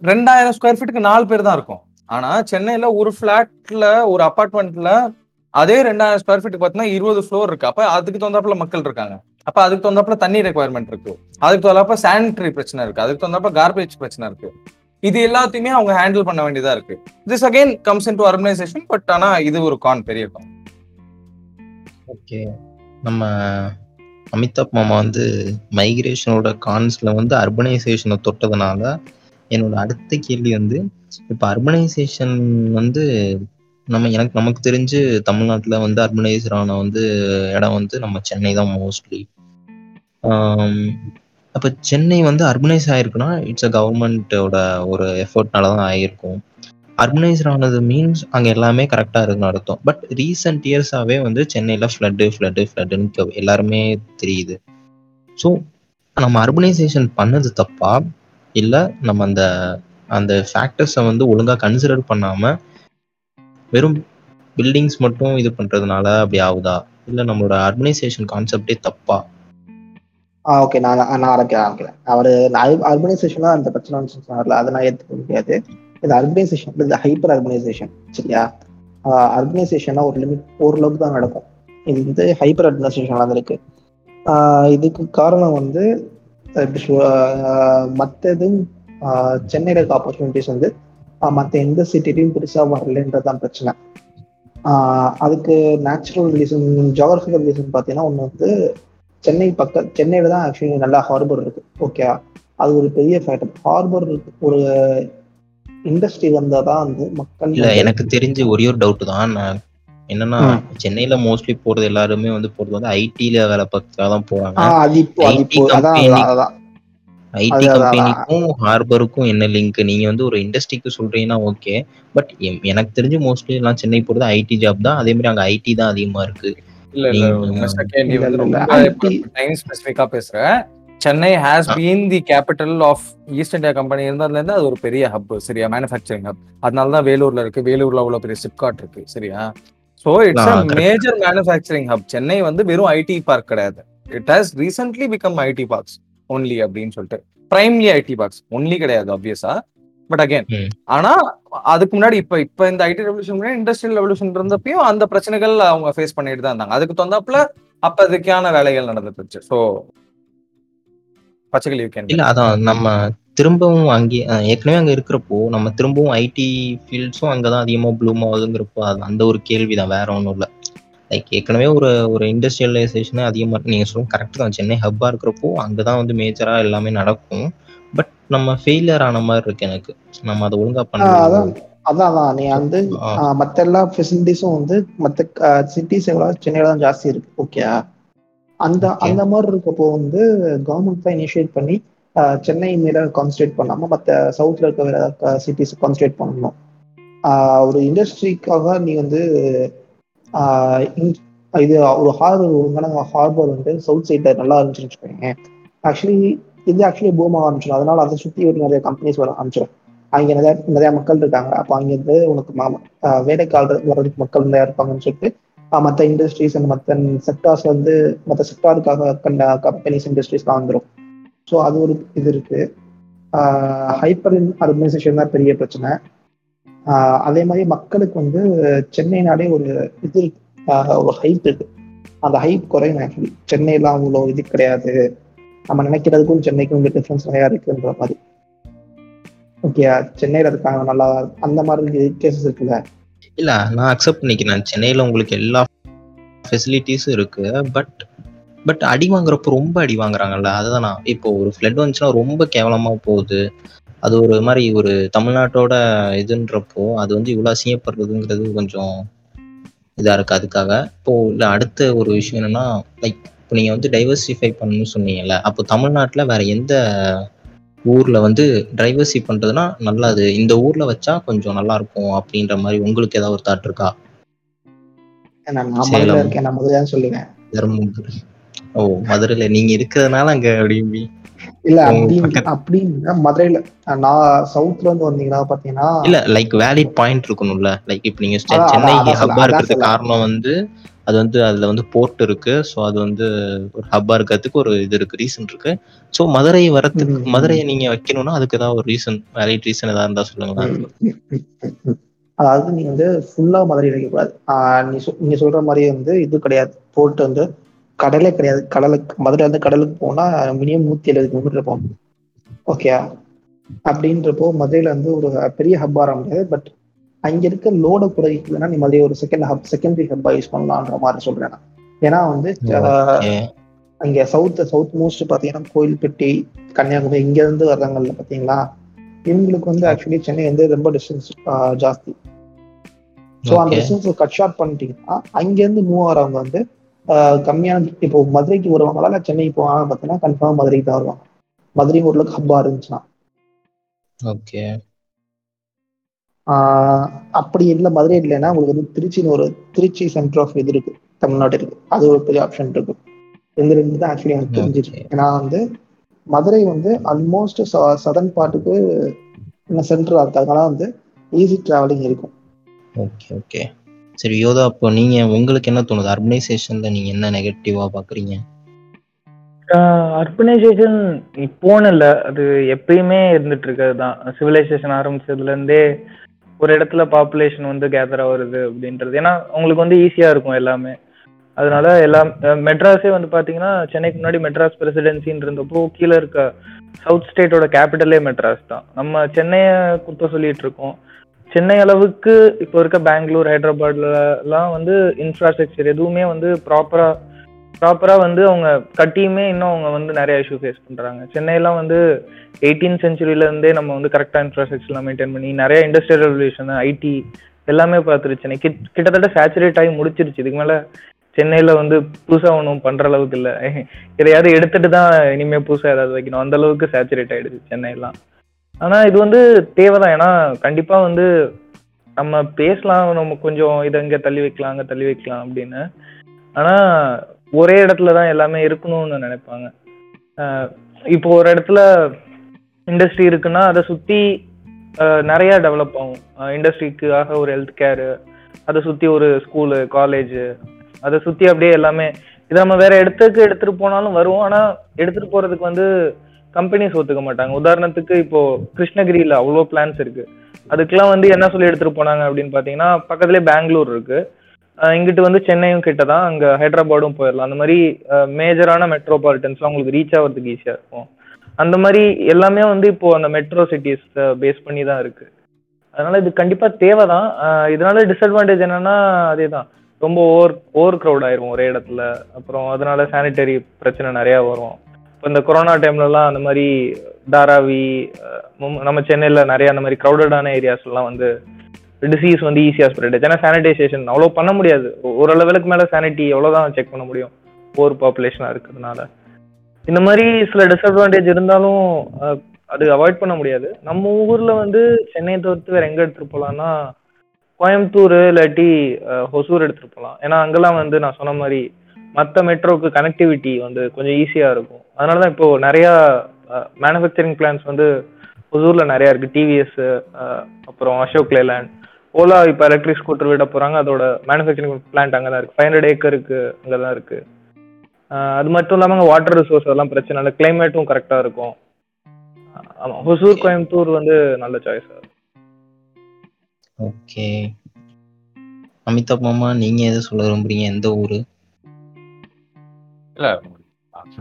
ரெண்டாயிரம் ஸ்கொயர் ஃபீட்டுக்கு நாலு பேர் தான் இருக்கும். ஆனா சென்னையில ஒரு ஃபிளாட்ல ஒரு அபார்ட்மெண்ட்ல அதே ரெண்டாயிரம் ஸ்கொயர் ஃபீட் பார்த்தீங்கன்னா இருபது ஃப்ளோர் இருக்கு. அப்ப அதுக்கு தகுந்தாப்புல மக்கள் இருக்காங்க. அப்ப அதுக்கு தகுந்தப்ப தண்ணி ரெக்குவயர்மெண்ட் இருக்கு. அதுக்கு தகுந்தப்ப சானிட்டரி பிரச்சனை இருக்கு. அதுக்கு தகுந்தப்ப கார்பேஜ் பிரச்சனை இருக்கு. இது எல்லாத்தையுமே அவங்க ஹேண்டில் பண்ண வேண்டியதா இருக்கு. This again comes in to urbanisation but ஆனா இது ஒரு கான் பெரிய கான் ஓகே நம்ம அமிதாப் மாமா வந்து மைக்ரேஷனோட கான்ஸ்ல வந்து அர்பனைசேஷனை தொட்டதுனால என்னோட அடுத்த கேள்வி வந்து இப்போ அர்பனைசேஷன் வந்து நம்ம எனக்கு நமக்கு தெரிஞ்சு தமிழ்நாட்டில் வந்து அர்பனைசர் ஆன வந்து இடம் வந்து நம்ம சென்னை தான் மோஸ்ட்லி அப்போ சென்னை வந்து அர்பனைஸ் ஆயிருக்குன்னா இட்ஸ் அ கவர்மெண்ட்டோட ஒரு எஃபர்ட்னால தான் ஆயிருக்கும். அர்பனைசர் ஆனது மீன்ஸ் அங்கே எல்லாமே கரெக்டாக இருக்குன்னு அர்த்தம். பட் ரீசெண்ட் இயர்ஸாகவே வந்து சென்னையில் ஃப்ளட்டு ஃப்ளட்டு ஃப்ளட்டுன்னு எல்லாருமே தெரியுது. ஸோ நம்ம அர்பனைசேஷன் பண்ணது தப்பா? இல்லை நம்ம அந்த அந்த ஃபேக்டர்ஸை வந்து ஒழுங்காக கன்சிடர் பண்ணாமல் வெறும் பில்டிங்ஸ் மட்டும் இது பண்றதுனால அப்படி ஆகுதா? இல்லை நம்மளோட அர்பனைசேஷன் கான்செப்டே தப்பா? ஆ ஓகே நான் நான் ஆரம்பிக்கிறேன் ஆரம்பிக்கிறேன். அவர் அர்பனைசேஷன் அந்த பிரச்சனை சொன்னார்ல அதை நான் ஏற்றுக்க முடியாது. இது அர்பனைசேஷன் இது ஹைப்பர் அர்பனைசேஷன் சரியா? அர்பனைசேஷனா ஒரு லிமிட் ஓரளவுக்கு தான் நடக்கும். இது வந்து ஹைப்பர் அர்பனைசேஷன் நடந்திருக்கு இதுக்கு காரணம் வந்து மற்றதும் சென்னையில் இருக்க ஆப்பர்ச்சுனிட்டிஸ் வந்து மற்ற எந்த சிட்டிலையும் பெருசாக வரலன்றது தான் பிரச்சனை. அதுக்கு நேச்சுரல் ரீசன் ஜாகிரபிக்கல் ரீசன் பார்த்தீங்கன்னா ஒன்று வந்து சென்னை பக்க சென்னையில தான் ஆக்சுவலி நல்லா ஹார்பர் இருக்கு. ஓகே அது ஒரு பெரிய ஃபேக்டர் ஹார்பர் ஒரு இண்டஸ்ட்ரி வந்தா தான் வந்து மக்கள் இல்ல எனக்கு தெரிஞ்ச ஒரே ஒரு டவுட் தான். நான் என்னன்னா சென்னையில மோஸ்ட்லி போறது எல்லாருமே வந்து போறது வந்து ஐடில வேலை பார்க்கறதுக்காக தான் போறாங்க ஐடி கம்பெனிக்கும் ஹார்பருக்கும் என்ன லிங்க் நீங்க வந்து ஒரு இண்டஸ்ட்ரிக்கு சொல்றீங்கன்னா ஓகே பட் எனக்கு தெரிஞ்சு மோஸ்ட்லி எல்லாம் சென்னை போறது ஐடி ஜாப் தான். அதே மாதிரி அங்க ஐடி தான் அதிகமா இருக்கு. இல்ல இல்ல ரொம்ப டைம் ஸ்பெசிஃபிக்கா பேசுறேன் Chennai has been the capital of East India Company இருந்ததுல இருந்து அது ஒரு பெரிய ஹப் சரியா? மேனுஃபேக்சரிங் ஹப் அதனால தான் வேலூர்ல இருக்கு. வேலூர்ல அவ்வளவு பெரிய சிப்காட் இருக்கு சரியா? So it's a major manufacturing hub Chennai வந்து வெறும் ஐடி பார்க் கிடையாது. It has recently become IT parks only அப்படின்னு சொல்லிட்டு. பிரைம்லி ஐடி பார்க்ஸ் ஒன்லி கிடையாது ஆப்வியஸா பட் அகைன் ஆனா அதுக்கு முன்னாடி இப்ப இப்ப இந்த ஐடி ரெவல்யூஷன் முன்னாடி இண்டஸ்ட்ரியல் ரெவல்யூஷன் இருந்தப்பயும் அந்த பிரச்சனைகள் அவங்க ஃபேஸ் பண்ணிட்டு தான் இருந்தாங்க. அதுக்கு தந்தாப்புல அப்ப அதுக்கான வேலைகள் நடந்துருச்சு ஸோ பச்சைகள் யூ கேன் இல்ல அதான் நம்ம திரும்பவும் அங்கே ஏற்கனவே அங்க இருக்கிறப்போ நம்ம திரும்பவும் ஐடி ஃபீல்ட்ஸும் அங்கதான் அதிகமா ப்ளூம் ஆகுதுங்கிறப்போ அது அந்த ஒரு கேள்விதான். வேற ஒன்றும் இல்லை. லைக் ஏற்கனவே ஒரு ஒரு இண்டஸ்ட்ரியலைசேஷனே அதிகமாக நீங்கள் சொல்லுங்க கரெக்ட் தான். சென்னை ஹப்பாக இருக்கிறப்போ அங்கே தான் வந்து மேஜராக எல்லாமே நடக்கும். பட் நம்ம ஃபெயிலியர் ஆன மாதிரி இருக்கு எனக்கு. நம்ம அதை ஒழுங்கா அதான். அதான் அதான். நீ வந்து மற்ற எல்லா ஃபெசிலிட்டிஸும் வந்து மற்ற சிட்டிஸ் எவ்வளோ சென்னையில தான் ஜாஸ்தி இருக்கு. ஓகே அந்த அந்த மாதிரி இருக்கப்போ வந்து கவர்மெண்ட் தான் இனிஷியேட் பண்ணி சென்னை மேல கான்சன்ட்ரேட் பண்ணாம மற்ற சவுத்ல இருக்க வேற சிட்டிஸ் கான்சன்ட்ரேட் பண்ணணும். ஒரு இண்டஸ்ட்ரிக்காக நீ வந்து இது ஒரு ஹார்பர் ஒழுங்கான ஹார்பர் வந்து சவுத் சைட்ல நல்லா இருந்துச்சுன்னு வச்சுக்கோங்க ஆக்சுவலி இது ஆக்சுவலி பூமாக ஆரம்பிச்சிடும். அதனால அதை சுற்றி ஒரு நிறைய கம்பெனிஸ் வர ஆரம்பிச்சிடும். அங்கே நிறைய நிறைய மக்கள் இருக்காங்க. அப்போ அங்கேருந்து உனக்கு வேலைக்கால் வர்றதுக்கு மக்கள் நிறையா இருப்பாங்கன்னு சொல்லிட்டு மற்ற இண்டஸ்ட்ரீஸ் அண்ட் மற்ற செக்டார்ஸ் வந்து மற்ற செக்டாருக்காக கண்ட கம்பெனிஸ் இண்டஸ்ட்ரீஸ்லாம் வந்துடும் ஸோ அது ஒரு இது இருக்கு. ஹைப்பர் அர்பனைசேஷன் தான் பெரிய பிரச்சனை. அதே மாதிரி மக்களுக்கு வந்து சென்னைனாலே ஒரு இது ஒரு ஹைப் இருக்கு அந்த ஹைப் குறையும் ஆக்சுவலி சென்னையெல்லாம் அவ்வளோ இது கிடையாது. நம்ம நினைக்கிறதுக்கும் சென்னைக்கும் இங்கே டிஃப்ரென்ஸ் நிறையா இருக்குன்ற மாதிரி. ஓகே சென்னையில் இருக்காங்க நல்லா அந்த மாதிரி கேசஸ் இருக்குல்ல? இல்ல நான் அக்செப்ட் பண்ணிக்கிறேன். சென்னையில உங்களுக்கு எல்லா ஃபெசிலிட்டிஸும் இருக்கு. பட் பட் அடி வாங்குறப்போ ரொம்ப அடி வாங்குறாங்கல்ல. அதுதான் நான் இப்போ ஒரு ஃப்ளட் வந்துச்சுன்னா ரொம்ப கேவலமா போகுது. அது ஒரு மாதிரி ஒரு தமிழ்நாட்டோட இதுன்றப்போ அது வந்து இவ்வளோ அசிங்கப்படுறதுங்கிறது கொஞ்சம் இதா இருக்கு அதுக்காக. இப்போ இல்ல அடுத்த ஒரு விஷயம் என்னன்னா லைக் இப்போ நீங்க வந்து டைவர்சிஃபை பண்ணணும்னு சொன்னீங்கல்ல அப்போ தமிழ்நாட்டுல வேற எந்த ஊர்ல வந்து டைவர்சி பண்றதுன்னா நல்லது. இந்த ஊர்ல வச்சா கொஞ்சம் நல்லா இருக்கும் அப்படின்ற மாதிரி உங்களுக்கு ஏதாவது ஒரு தாட் இருக்கா? மதுரைதான் சொல்லுவேன். ஓ மதுரையில நீங்க இருக்கிறதுனால அங்க அப்படி இல்ல அப்படின்னு அப்படின்னா மதுரையில நான் சவுத்ல இருந்து வந்தீங்கன்னா பாத்தீங்கன்னா இல்ல லைக் வேலிட் பாயிண்ட் இருக்கணும்ல. லைக் இப்ப நீங்க சென்னை ஹப்பா இருக்கிறதுக்கு காரணம் வந்து அது வந்து அதுல வந்து போர்ட் இருக்கு. ஸோ அது வந்து ஒரு ஹப்பா இருக்கிறதுக்கு ஒரு இது இருக்கு ரீசன் இருக்கு. ஸோ மதுரை வரத்துக்கு மதுரையை நீங்க வைக்கணும்னா அதுக்கு ஏதாவது ஒரு ரீசன் வேலிட் ரீசன் ஏதாவது இருந்தா சொல்லுங்களேன். அதாவது நீங்க வந்து ஃபுல்லா மதுரை வைக்கக்கூடாது. நீ நீங்க சொல்ற மாதிரி வந்து இது கிடையாது. போர்ட் வந்து கடலே கிடையாது கடலுக்கு மதுரை வந்து கடலுக்கு போனா மினிமம் நூத்தி எழுபது கிலோமீட்டர் போகணும் ஓகே அப்படின்றப்போ மதுரையில வந்து ஒரு பெரிய ஹப் ஆர முடியாது பட் அங்க இருக்க லோட குறைக்கலன்னா நீ மதுரை ஒரு செகண்ட் ஹப் செகண்டரி ஹப்பா யூஸ் பண்ணலான்ற மாதிரி சொல்றேன் நான். ஏன்னா வந்து. அங்க சவுத் சவுத் மோஸ்ட் பாத்தீங்கன்னா கோயில்பட்டி கன்னியாகுமரி இங்க இருந்து வர்றாங்கல்ல பாத்தீங்களா இவங்களுக்கு வந்து ஆக்சுவலி சென்னை வந்து ரொம்ப டிஸ்டன்ஸ் ஜாஸ்தி ஸோ அந்த. டிஸ்டன்ஸ் கட் ஷார்ட் பண்ணிட்டீங்கன்னா அங்க இருந்து மூவ் ஆகிறவங்க வந்து கம்மியான இப்போ மதுரைக்கு வருவாங்களா? சென்னைக்கு போவாங்க பார்த்தீங்கன்னா கன்ஃபார்ம் மதுரைக்கு தான் வருவாங்க. மதுரை ஊர்ல ஹப்பா இருந்துச்சுன்னா. ஓகே அப்படி இல்லை மதுரை இல்லைன்னா உங்களுக்கு வந்து திருச்சின்னு ஒரு திருச்சி சென்டர் ஆஃப் இது இருக்கு தமிழ்நாடு இருக்கு. அது ஒரு பெரிய ஆப்ஷன் இருக்கு. இந்த ரெண்டு தான் ஆக்சுவலி எனக்கு தெரிஞ்சிருக்கு. ஏன்னா வந்து மதுரை வந்து ஆல்மோஸ்ட் சதன் பார்ட்டுக்கு சென்டரா இருக்கு. அதனால வந்து ஈஸி டிராவலிங் இருக்கும். ஓகே ஓகே சரி யோதா அப்போ நீங்க உங்களுக்கு என்ன தோணுது? அர்பனைசேஷன்ல நீங்க என்ன நெகட்டிவா பாக்குறீங்க அர்பனைசேஷன் இப்போன்னு இல்லை. அது எப்பயுமே இருந்துட்டு இருக்கிறது தான். சிவிலைசேஷன் ஆரம்பிச்சதுல இருந்தே ஒரு இடத்துல பாப்புலேஷன் வந்து கேதர் ஆகுறது அப்படின்றது. ஏன்னா உங்களுக்கு வந்து ஈஸியா இருக்கும் எல்லாமே. அதனால எல்லா மெட்ராஸே வந்து பாத்தீங்கன்னா சென்னைக்கு முன்னாடி மெட்ராஸ் பிரசிடென்சின்னு இருந்தப்போ கீழே இருக்க சவுத் ஸ்டேட்டோட கேபிட்டலே மெட்ராஸ் தான். நம்ம சென்னையை குத்த சொல்லிட்டு இருக்கோம். சென்னை அளவுக்கு இப்போ இருக்க பெங்களூர் ஹைதராபாத்ல வந்து இன்ஃப்ராஸ்ட்ரக்சர் எதுவுமே வந்து ப்ராப்பரா ப்ராப்பரா வந்து அவங்க கட்டியுமே இன்னும் அவங்க வந்து நிறைய இஷ்யூ ஃபேஸ் பண்றாங்க. சென்னையெல்லாம் வந்து எயிட்டீன் சென்ச்சுரியில இருந்தே நம்ம வந்து கரெக்டா இன்ஃப்ராஸ்ட்ரக்சர்லாம் மெயின்டைன் பண்ணி நிறைய இண்டஸ்ட்ரியல் ரெவல்யூஷன் ஐடி எல்லாமே பார்த்துருச்சு. சென்னை கிட் கிட்டத்தட்ட சேச்சுரேட் ஆகி முடிச்சிருச்சு. இதுக்கு மேல சென்னையில வந்து புதுசா ஒன்றும் பண்ற அளவுக்கு இல்லை. எதையாவது எடுத்துட்டு தான் இனிமே புதுசா ஏதாவது வைக்கணும். அந்த அளவுக்கு சேச்சுரேட் ஆயிடுச்சு சென்னையெல்லாம். ஆனா இது வந்து தேவைதான். ஏன்னா கண்டிப்பா வந்து நம்ம பேசலாம் நம்ம கொஞ்சம் இதை இங்க தள்ளி வைக்கலாம் அங்க தள்ளி வைக்கலாம் அப்படின்னு. ஆனா ஒரே இடத்துல தான் எல்லாமே இருக்கணும்னு நினைப்பாங்க. இப்போ ஒரு இடத்துல இண்டஸ்ட்ரி இருக்குன்னா அதை சுத்தி நிறைய டெவலப் ஆகும். இண்டஸ்ட்ரிக்காக ஒரு ஹெல்த் கேரு அதை சுத்தி ஒரு ஸ்கூலு காலேஜ் அதை சுத்தி அப்படியே எல்லாமே. இதை நம்ம வேற இடத்துக்கு எடுத்துட்டு போனாலும் வருவோம். ஆனா எடுத்துட்டு போறதுக்கு வந்து கம்பெனிஸ் ஒத்துக்க மாட்டாங்க. உதாரணத்துக்கு இப்போ கிருஷ்ணகிரியில அவ்வளோ பிளான்ஸ் இருக்கு. அதுக்கெல்லாம் வந்து என்ன சொல்லி எடுத்துட்டு போனாங்க அப்படின்னு பாத்தீங்கன்னா பக்கத்துலேயே பெங்களூர் இருக்கு. இங்கிட்டு வந்து சென்னையும் கிட்ட தான் அங்க ஹைதராபாடும் போயிடலாம். அந்த மாதிரி மேஜரான மெட்ரோபாலிட்டன்ஸ்லாம் உங்களுக்கு ரீச் ஆகிறதுக்கு ஈஸியா இருக்கும். அந்த மாதிரி எல்லாமே வந்து இப்போ அந்த மெட்ரோ சிட்டிஸ் பேஸ் பண்ணி தான் இருக்கு. அதனால இது கண்டிப்பா தேவைதான். தான் இதனால டிஸ்அட்வான்டேஜ் என்னன்னா அதேதான். ரொம்ப ஓவர் ஓவர் க்ரௌட் ஆயிரும் ஒரே இடத்துல. அப்புறம் அதனால சானிட்டரி பிரச்சனை நிறைய வரும். இப்போ இந்த கொரோனா டைம்லலாம் அந்த மாதிரி தாராவி நம்ம சென்னையில நிறைய அந்த மாதிரி க்ரௌடடான ஏரியாஸ்லாம் வந்து டிசீஸ் வந்து ஈஸியாக ஸ்ப்ரெட் ஆச்சு ஏன்னா சானிடைசேஷன் அவ்வளோ பண்ண முடியாது. ஓரளவுக்கு மேலே சானிட்டி எவ்வளோதான் செக் பண்ண முடியும். போர் பாப்புலேஷனாக இருக்கிறதுனால. இந்த மாதிரி சில டிஸ்அட்வான்டேஜ் இருந்தாலும் அது அவாய்ட் பண்ண முடியாது. நம்ம ஊர்ல வந்து சென்னையை தவிர்த்து வேற எங்கே எடுத்துகிட்டு போகலான்னா கோயம்புத்தூர் இல்லாட்டி ஹொசூர் எடுத்துட்டு போகலாம் ஏன்னா அங்கெல்லாம் வந்து நான் சொன்ன மாதிரி மற்ற மெட்ரோக்கு கனெக்டிவிட்டி வந்து கொஞ்சம் ஈஸியாக இருக்கும். அதனால தான் இப்போ நிறையா மேனுஃபேக்சரிங் பிளான்ஸ் வந்து ஒசூரில் நிறைய இருக்கு. டிவிஎஸ் அப்புறம் அசோக் லேலேண்ட் ஓலா இப்போ எலக்ட்ரிக் ஸ்கூட்டர் விட போறாங்க. அதோட மேனுஃபேக்சரிங் பிளான்ட் அங்கே தான் இருக்கு. ஃபைவ் ஹண்ட்ரட் ஏக்கருக்கு அங்கே தான் இருக்கு. அது மட்டும் இல்லாமல் அங்கே வாட்டர் ரிசோர்ஸ் அதெல்லாம் பிரச்சனை இல்லை. கிளைமேட்டும் கரெக்டாக இருக்கும். ஆமாம் ஹொசூர் கோயம்புத்தூர் வந்து நல்ல சாய்ஸ் ஓகே அமிதாப் மாமா நீங்க எதை சொல்ல விரும்புறீங்க? எந்த ஊர்? இல்ல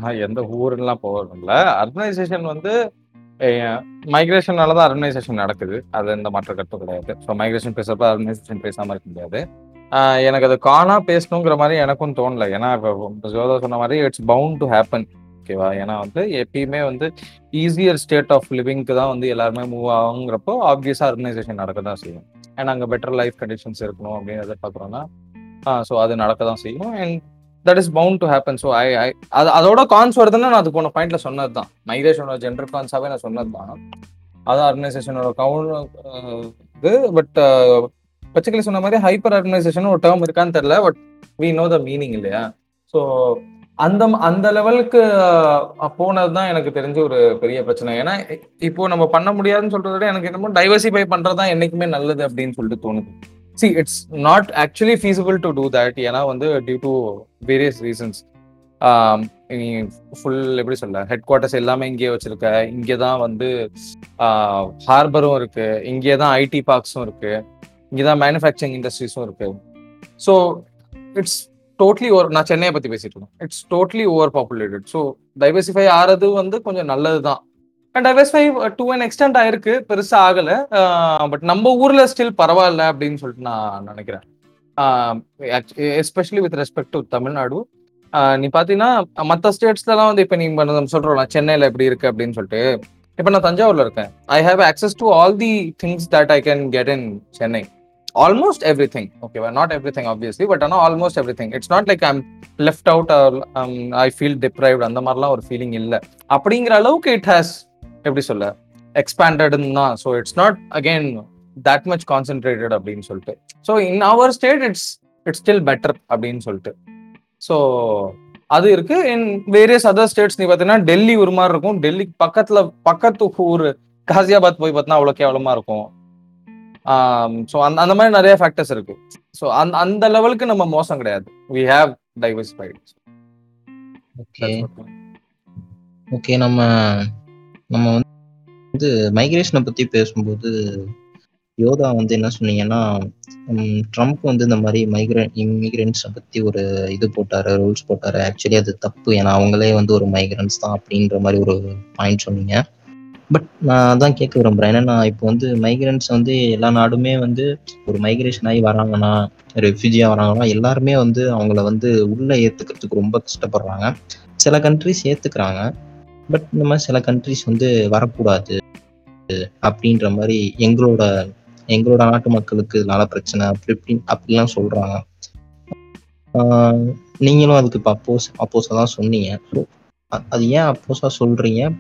நான் எந்த ஊருலாம் போகல அர்பனைசேஷன் வந்து மைக்ரேஷனால தான் அர்பனைசேஷன் நடக்குது. அது எந்த மாற்ற கட்டும் கிடையாது. ஸோ மைக்ரேஷன் பேசுறப்ப அர்பனைசேஷன் பேசாம இருக்க முடியாது. எனக்கு அது காணா பேசணுங்கிற மாதிரி எனக்கும் தோணல. ஏன்னா இப்போ ஜோதா சொன்ன மாதிரி இட்ஸ் பவுண்ட் டு ஹேப்பன் ஓகேவா ஏன்னா வந்து எப்பயுமே வந்து ஈஸியர் ஸ்டேட் ஆஃப் லிவிங்க்கு தான் வந்து எல்லாருமே மூவ் ஆகுங்கிறப்போ ஆப்வியஸாக அர்பனைசேஷன் நடக்க தான் செய்யும். ஏன்னா அங்கே பெட்டர் லைஃப் கண்டிஷன்ஸ் இருக்கணும் அப்படின்னு எதிர்பார்க்குறோன்னா ஸோ அது நடக்க தான் செய்யும். And that is bound to happen so I I அது அதோட கான்ஸ் வருதுன்னா நான் அது போன பாயிண்ட்ல சொன்னது தான் மைக்ரேஷனோட ஜென்டர் கான்ஸாவே நான் சொன்னது தான் அது ஆர்கனைசேஷனோட கவுன் இது பட் பச்சைக்கிளி uh, சொன்ன மாதிரி ஹைப்பர் ஆர்கனைசேஷன் ஒரு டேர்ம் இருக்கான்னு தெரியல but we know the meaning இல்லையா? ஸோ அந்த அந்த லெவலுக்கு போனது தான் எனக்கு தெரிஞ்ச ஒரு பெரிய பிரச்சனை. ஏன்னா இப்போ நம்ம பண்ண முடியாதுன்னு சொல்றத விட எனக்கு என்னமோ டைவர்சிஃபை பண்றது தான் என்னைக்குமே நல்லது அப்படின்னு சொல்லிட்டு தோணுது. See it's not actually feasible to do that ஏன்னா வந்து டியூ டு வேரியஸ் ரீசன்ஸ் நீ ஃபுல் எப்படி சொல்ல ஹெட் குவார்ட்டர்ஸ் எல்லாமே இங்கேயே வச்சிருக்க. இங்கே தான் வந்து ஹார்பரும் இருக்கு. இங்கே தான் ஐடி பார்க்ஸும் இருக்கு. இங்கே தான் மேனுஃபேக்சரிங் இண்டஸ்ட்ரீஸும் இருக்கு. ஸோ இட்ஸ் டோட்லி ஓவர் நான் சென்னையை பத்தி பேசிட்டு இருக்கேன். It's totally over populated so diversify ஆறது வந்து கொஞ்சம் நல்லது தான் and diversify to an extent ஆயிருக்கு பெருசா ஆகல. பட் நம்ம ஊர்ல ஸ்டில் பரவாயில்ல அப்படின்னு சொல்லிட்டு நான் நினைக்கிறேன். Especially with respect to Tamil Nadu. நீ பாத்தீங்கன்னா மற்ற ஸ்டேட்ஸ்லாம் வந்து இப்போ நீ நம்ம சொல்றோம் சென்னையில எப்படி இருக்கு அப்படின்னு சொல்லிட்டு. இப்போ நான் தஞ்சாவூர்ல இருக்கேன். I have access to all the things that I can get in Chennai almost everything ஓகேவா not everything obviously but ஆனால் almost everything it's not like I'm left out I feel deprived அந்த மாதிரிலாம் ஒரு ஃபீலிங் இல்லை. அப்படிங்கிற அளவுக்கு இட் ஹாஸ் எப்படி சொல்ல? எக்ஸ்பேண்டடுன்னு தான். So it's not again that much concentrated அப்படின்னு சொல்லிட்டு. So in our state it's it's still better அப்படின்னு சொல்லிட்டு. ஸோ அது இருக்கு. இன் வேரியஸ் அதர் ஸ்டேட்ஸ் நீ பார்த்தீங்கன்னா டெல்லி ஒரு மாதிரி இருக்கும். டெல்லிக்கு பக்கத்துல பக்கத்து ஊர் காசியாபாத் போய் பார்த்தா அவ்வளோ கேவலமா இருக்கும். ஸோ அந்த அந்த மாதிரி நிறைய ஃபேக்டர்ஸ் இருக்கு. ஸோ அந்த அந்த லெவலுக்கு நம்ம மோசம் கிடையாது. We have diversified okay okay நம்ம நம்ம வந்து மைக்ரேஷனை பத்தி பேசும்போது யோதா வந்து என்ன சொன்னீங்கன்னா ட்ரம்ப் வந்து இந்த மாதிரி மைக்ரேன் இமிகிரண்ட்ஸை பத்தி ஒரு இது போட்டாரு ரூல்ஸ் போட்டாரு. ஆக்சுவலி அது தப்பு. ஏன்னா அவங்களே வந்து ஒரு மைக்ரண்ட்ஸ் தான் அப்படின்ற மாதிரி ஒரு பாயிண்ட் சொன்னீங்க. பட் நான் அதான் கேட்க விரும்புறேன். ஏன்னா இப்போ வந்து மைக்ரண்ட்ஸ் வந்து எல்லா நாடுமே வந்து ஒரு மைக்ரேஷன் ஆகி வராங்கன்னா ரெஃப்யூஜியா வராங்கன்னா எல்லாருமே வந்து அவங்கள வந்து உள்ள ஏத்துக்கிறதுக்கு ரொம்ப கஷ்டப்படுறாங்க. சில கண்ட்ரிஸ் ஏத்துக்கிறாங்க. பட் இந்த மாதிரி சில கண்ட்ரிஸ் வந்து வரக்கூடாது அப்படின்ற மாதிரி எங்களோட எங்களோட நாட்டு மக்களுக்கு இதனால பிரச்சனை அப்படி இப்படின்னு அப்படிலாம் சொல்றாங்க. ஆஹ் நீங்களும் அதுக்கு இப்போ அப்போஸ் அப்போஸாக தான் சொன்னீங்க அது ஏன் அப்போஸாக சொல்றீங்க?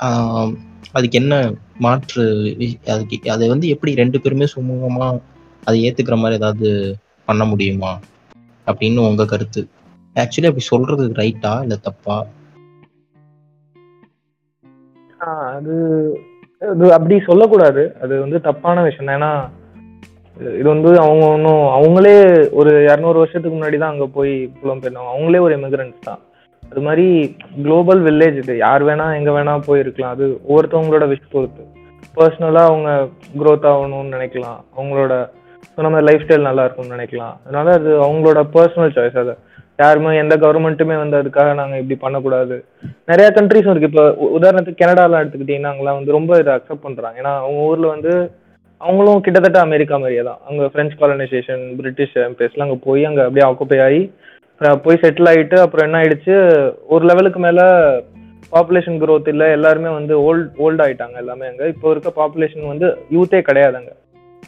ஆஹ் அதுக்கு என்ன மாற்று அதுக்கு அதை வந்து எப்படி ரெண்டு பேருமே சுமூகமா அதை ஏத்துக்கிற மாதிரி ஏதாவது பண்ண முடியுமா? அப்படின்னு உங்க கருத்து. ஆக்சுவலி அப்படி சொல்றது ரைட்டா இல்ல தப்பா? அது அது அப்படி சொல்லக்கூடாது. அது வந்து தப்பான விஷயம். ஏன்னா இது வந்து அவங்க ஒன்றும் அவங்களே ஒரு இரநூறு வருஷத்துக்கு முன்னாடி தான் அங்கே போய் புலம்பெயர்ந்தவங்க அவங்களே ஒரு இமிகிரண்ட்ஸ் தான். அது மாதிரி குளோபல் வில்லேஜ் இது. யார் வேணா எங்க வேணா போயிருக்கலாம். அது ஒவ்வொருத்தவங்களோட விஷ் பொறுத்து. பர்சனலாக அவங்க க்ரோத் ஆகணும்னு நினைக்கலாம். அவங்களோட நம்ம லைஃப் ஸ்டைல் நல்லா இருக்கும்னு நினைக்கலாம். அதனால அது அவங்களோட பர்சனல் சாய்ஸ் அதை யாருமே எந்த கவர்மெண்ட்டுமே வந்து அதுக்காக நாங்கள் இப்படி பண்ணக்கூடாது. நிறைய கண்ட்ரிஸும் இருக்கு. இப்போ உதாரணத்துக்கு கனடாலாம் எடுத்துக்கிட்டீங்கன்னா அவங்களாம் வந்து ரொம்ப இதை அக்செப்ட் பண்ணுறாங்க ஏன்னா அவங்க ஊரில் வந்து அவங்களும் கிட்டத்தட்ட அமெரிக்கா மாதிரியே தான். அங்கே பிரெஞ்சு காலனைசேஷன் பிரிட்டிஷ் எம்பைஸ்லாம் அங்கே போய் அங்கே அப்படியே ஆக்குப்பை ஆகி போய் செட்டில் ஆகிட்டு அப்புறம் என்ன ஆயிடுச்சு? ஒரு லெவலுக்கு மேலே பாப்புலேஷன் க்ரோத் இல்லை எல்லாருமே வந்து ஓல்ட் ஓல்ட் ஆகிட்டாங்க எல்லாமே அங்கே. இப்போ இருக்க பாப்புலேஷன் வந்து யூத்தே கிடையாது அங்கே.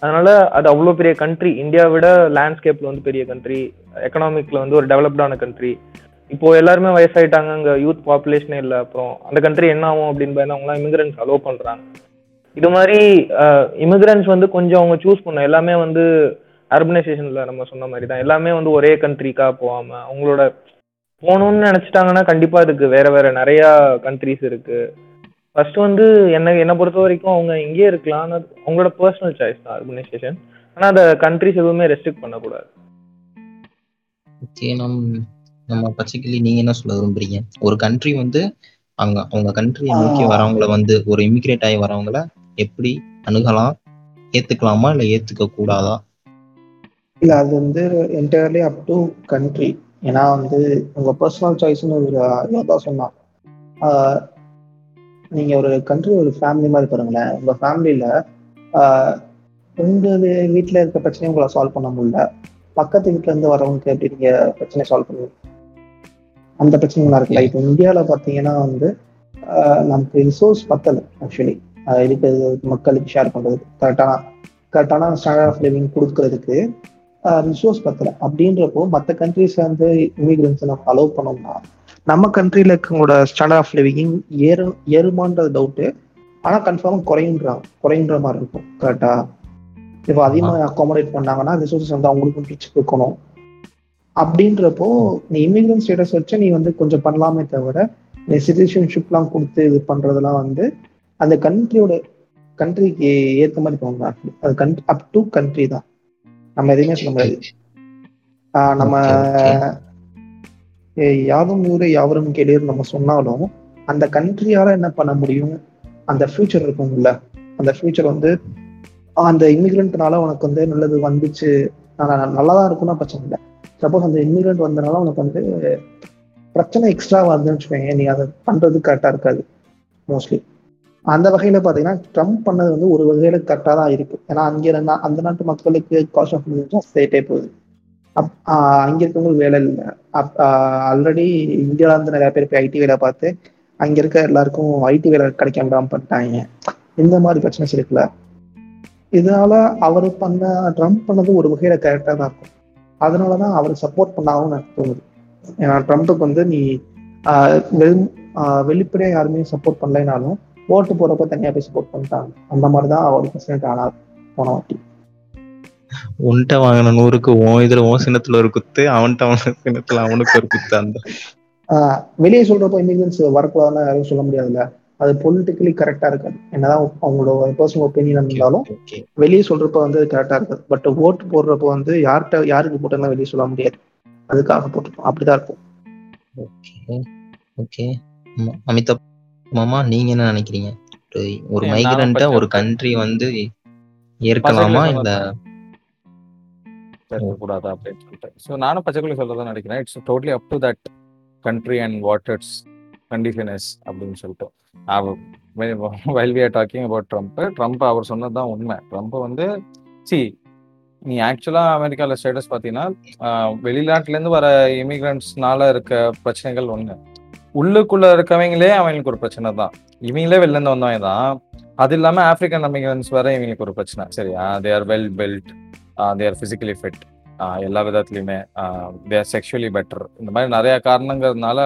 அதனால அது அவ்வளோ பெரிய கண்ட்ரி இந்தியாவை விட லேண்ட்ஸ்கேப்ல வந்து பெரிய கண்ட்ரி எக்கனாமிக்ல வந்து ஒரு டெவலப்டான கண்ட்ரி இப்போ எல்லாருமே வயசாயிட்டாங்க அங்க யூத் பாப்புலேஷனே இல்லை. அப்புறம் அந்த கண்ட்ரி என்ன ஆகும் அப்படின்னு பயந்து அவங்களாம் இமிகிரன்ஸ் அலோவ் பண்றாங்க. இது மாதிரி இமிகிரன்ஸ் வந்து கொஞ்சம் அவங்க சூஸ் பண்ணும் எல்லாமே வந்து அர்பனைசேஷன்ல நம்ம சொன்ன மாதிரி தான் எல்லாமே வந்து ஒரே கண்ட்ரிக்கா போகாம அவங்களோட போகணும்னு நினைச்சிட்டாங்கன்னா கண்டிப்பா இதுக்கு வேற வேற நிறைய கண்ட்ரிஸ் இருக்கு. ஃபர்ஸ்ட் வந்து என்ன என்னை பொறுத்த வரைக்கும் அவங்க இங்கேயே இருக்கலாம். ஆனா அது அவங்களோட பர்சனல் சாய்ஸ் தான் அர்பனைசேஷன் ஆனா அந்த கண்ட்ரிஸ் எதுவுமே ரெஸ்ட்ரிக்ட் பண்ணக்கூடாது. ஓகே நம் நம்ம பச்சைக்கிளி நீங்க என்ன சொல்ல விரும்புறீங்க? ஒரு கண்ட்ரி வந்து அங்க அவங்க கண்ட்ரியை நோக்கி. வரவங்கள வந்து ஒரு இமிகிரேட் ஆகி வரவங்கள எப்படி அணுகலாம்? ஏத்துக்கலாமா இல்ல ஏத்துக்க கூடாதா? இல்ல அது வந்து என்டையர்லி அப் டு கண்ட்ரி ஏன்னா வந்து உங்க பர்சனல் சாய்ஸ்னு ஒரு சொன்னான். நீங்க ஒரு கண்ட்ரி ஒரு ஃபேமிலி மாதிரி பாருங்களேன். உங்க ஃபேமிலியில உங்க வீ- வீட்ல இருக்க பிரச்சனையை உங்களை சால்வ் பண்ண முடியல. பக்கத்து வீட்ல இருந்து வரவங்களுக்கு எப்படி நீங்க பிரச்சனையை சால்வ் பண்ணுவீங்க? அந்த பிரச்சனைலாம் இருக்குல்ல? இப்போ இந்தியாவில பாத்தீங்கன்னா வந்து நமக்கு ரிசோர்ஸ் பத்தல ஆக்சுவலி இருக்கிறது மக்களுக்கு ஷேர் பண்றது. கரெக்டான கரெக்டான ஸ்டாண்டர்ட் ஆஃப் லிவிங் கொடுக்கறதுக்கு ரிசோர்ஸ் பத்தல. அப்படின்றப்போ மற்ற கண்ட்ரிஸ் வந்து இமிகிரன்ஸ் நம்ம அலோவ் பண்ணோம்னா நம்ம கண்ட்ரில இருக்கவங்களோட ஸ்டாண்டர்ட் ஆஃப் லிவிங் ஏறு ஏறுமான்றது டவுட்டு ஆனா கன்ஃபார்ம் குறையுன்றாங்க குறையுன்ற மாதிரி இருக்கும் கரெக்டா இப்போ அதிகமாக அகாமடேட் பண்ணாங்கன்னா ரிசோர்ஸஸ் வந்து அவங்களுக்கும் பிரிச்சு கொடுக்கணும். அப்படின்றப்போ நீ இமிகிரன்ட் ஸ்டேட்டஸ் வச்சு நீ வந்து கொஞ்சம் பண்ணலாமே தவிர நீ சிட்டிசன்ஷிப்லாம் கொடுத்து இது பண்றதெல்லாம் வந்து அந்த கண்ட்ரியோட கண்ட்ரிக்கு ஏத்த மாதிரி actually. அது கண்ட் அப் டு கண்ட்ரி தான். நம்ம எதையுமே சொல்ல முடியாது. நம்ம யாதும் ஊரே யாவரும் கேளீர் நம்ம சொன்னாலும் அந்த கண்ட்ரியால என்ன பண்ண முடியும்? அந்த ஃபியூச்சர் இருக்கும்ல. அந்த ஃபியூச்சர் வந்து அந்த இமிகிரண்ட்னால உனக்கு வந்து நல்லது வந்துச்சு. நான் நான் இருக்கும்னா பிரச்சனை இல்லை. சப்போஸ் அந்த இமிகிரண்ட் வந்தனால உனக்கு வந்து பிரச்சனை எக்ஸ்ட்ரா வருதுன்னு வச்சுக்கோங்க நீ அதை பண்றது கரெக்டா இருக்காது மோஸ்ட்லி அந்த வகையில பாத்தீங்கன்னா ட்ரம்ப் பண்ணது வந்து ஒரு வகையில கரெக்டா தான் இருக்கு. ஏன்னா அங்கே இருந்தா அந்த நாட்டு மக்களுக்கு காஸ்ட் ஆஃப் லிவிங் போகுது. அப் அங்க இருக்கவங்களுக்கு வேலை இல்லை. ஆல்ரெடி இந்தியால இருந்து நிறைய பேர் போய் ஐடி வேலை பார்த்து அங்க இருக்க எல்லாருக்கும் ஐடி வேலை கிடைக்க விடாம பண்ணிட்டாங்க. இந்த மாதிரி பிரச்சனை இருக்குல்ல இதனால அவர் பண்ண ட்ரம்ப் பண்ணது ஒரு வகையில கரெக்டா தான் இருக்கும். அதனாலதான் அவர் சப்போர்ட் பண்ணாலும் எனக்கு தோணுது. ஏன்னா ட்ரம்ப்புக்கு வந்து நீ ஆஹ் வெறும் ஆஹ் வெளிப்படையா யாருமே சப்போர்ட் பண்ணலைனாலும் ஓட்டு போறப்ப தனியா போய் சப்போர்ட் பண்ணிட்டாங்க. அந்த மாதிரிதான் அவர் பிரசிடென்ட் ஆனார் போன வாட்டி. உன்கிட்ட வாங்கின நூறுக்கு உன் இதுல உன் சின்னத்துல ஒரு குத்து அவன்கிட்ட அவன சின்னத்துல அவனுக்கு ஒரு குத்து அந்த. ஆஹ் வெளியே சொல்றப்போ இமிகிரன்ஸ் வரக்கூடாதுன்னு யாரும் சொல்ல முடியாதுல்ல? அது பொலிட்டிக்கலி கரெக்டா இருக்காது. என்னதான் அவங்களோட பர்சனல் ஒப்பீனியன் இருந்தாலும் வெளியே சொல்றப்ப வந்து கரெக்டா இருக்காது. பட் ஓட்டு போடுறப்போ வந்து யார்கிட்ட யாருக்கு போட்டோம்னா வெளியே சொல்ல முடியாது. அதுக்காக போட்டுருப்போம் அப்படிதான் இருக்கும். ஓகே ஓகே அமிதாப் மாமா நீங்க என்ன நினைக்கிறீங்க? ஒரு- மைக்ரண்ட்ட ஒரு கண்ட்ரி வந்து ஏற்கலாமா இல்ல இருக்கக்கூடாதா அப்படின்னு சொல்லிட்டு. ஸோ நானும் பச்சைக்குள்ளி சொல்றதா நினைக்கிறேன். It's totally up to that country and what it's condition is அப்படின்னு சொல்லிட்டு. While we are talking about Trump Trump அவர் சொன்னது தான் உண்மை. ட்ரம்ப் வந்து சி நீ ஆக்சுவலாக அமெரிக்காவில் ஸ்டேட்டஸ் பார்த்தீங்கன்னா ஆஹ், வெளிநாட்டுலேருந்து வர இமிகிரண்ட்ஸ்னால இருக்க பிரச்சனைகள் ஒன்று உள்ளுக்குள்ள இருக்கவங்களே அவங்களுக்கு ஒரு பிரச்சனை தான். இவங்களே வெளில இருந்து வந்தவங்க தான். அது இல்லாம ஆப்பிரிக்கன் இமிகிரன்ஸ் வர இவங்களுக்கு ஒரு பிரச்சனை. சரியா? They are well built they're physically physically fit எல்லா விதத்துலையுமே தேர் செக்ஷுவலி பெட்டர் இந்த மாதிரி நிறைய காரணங்கிறதுனால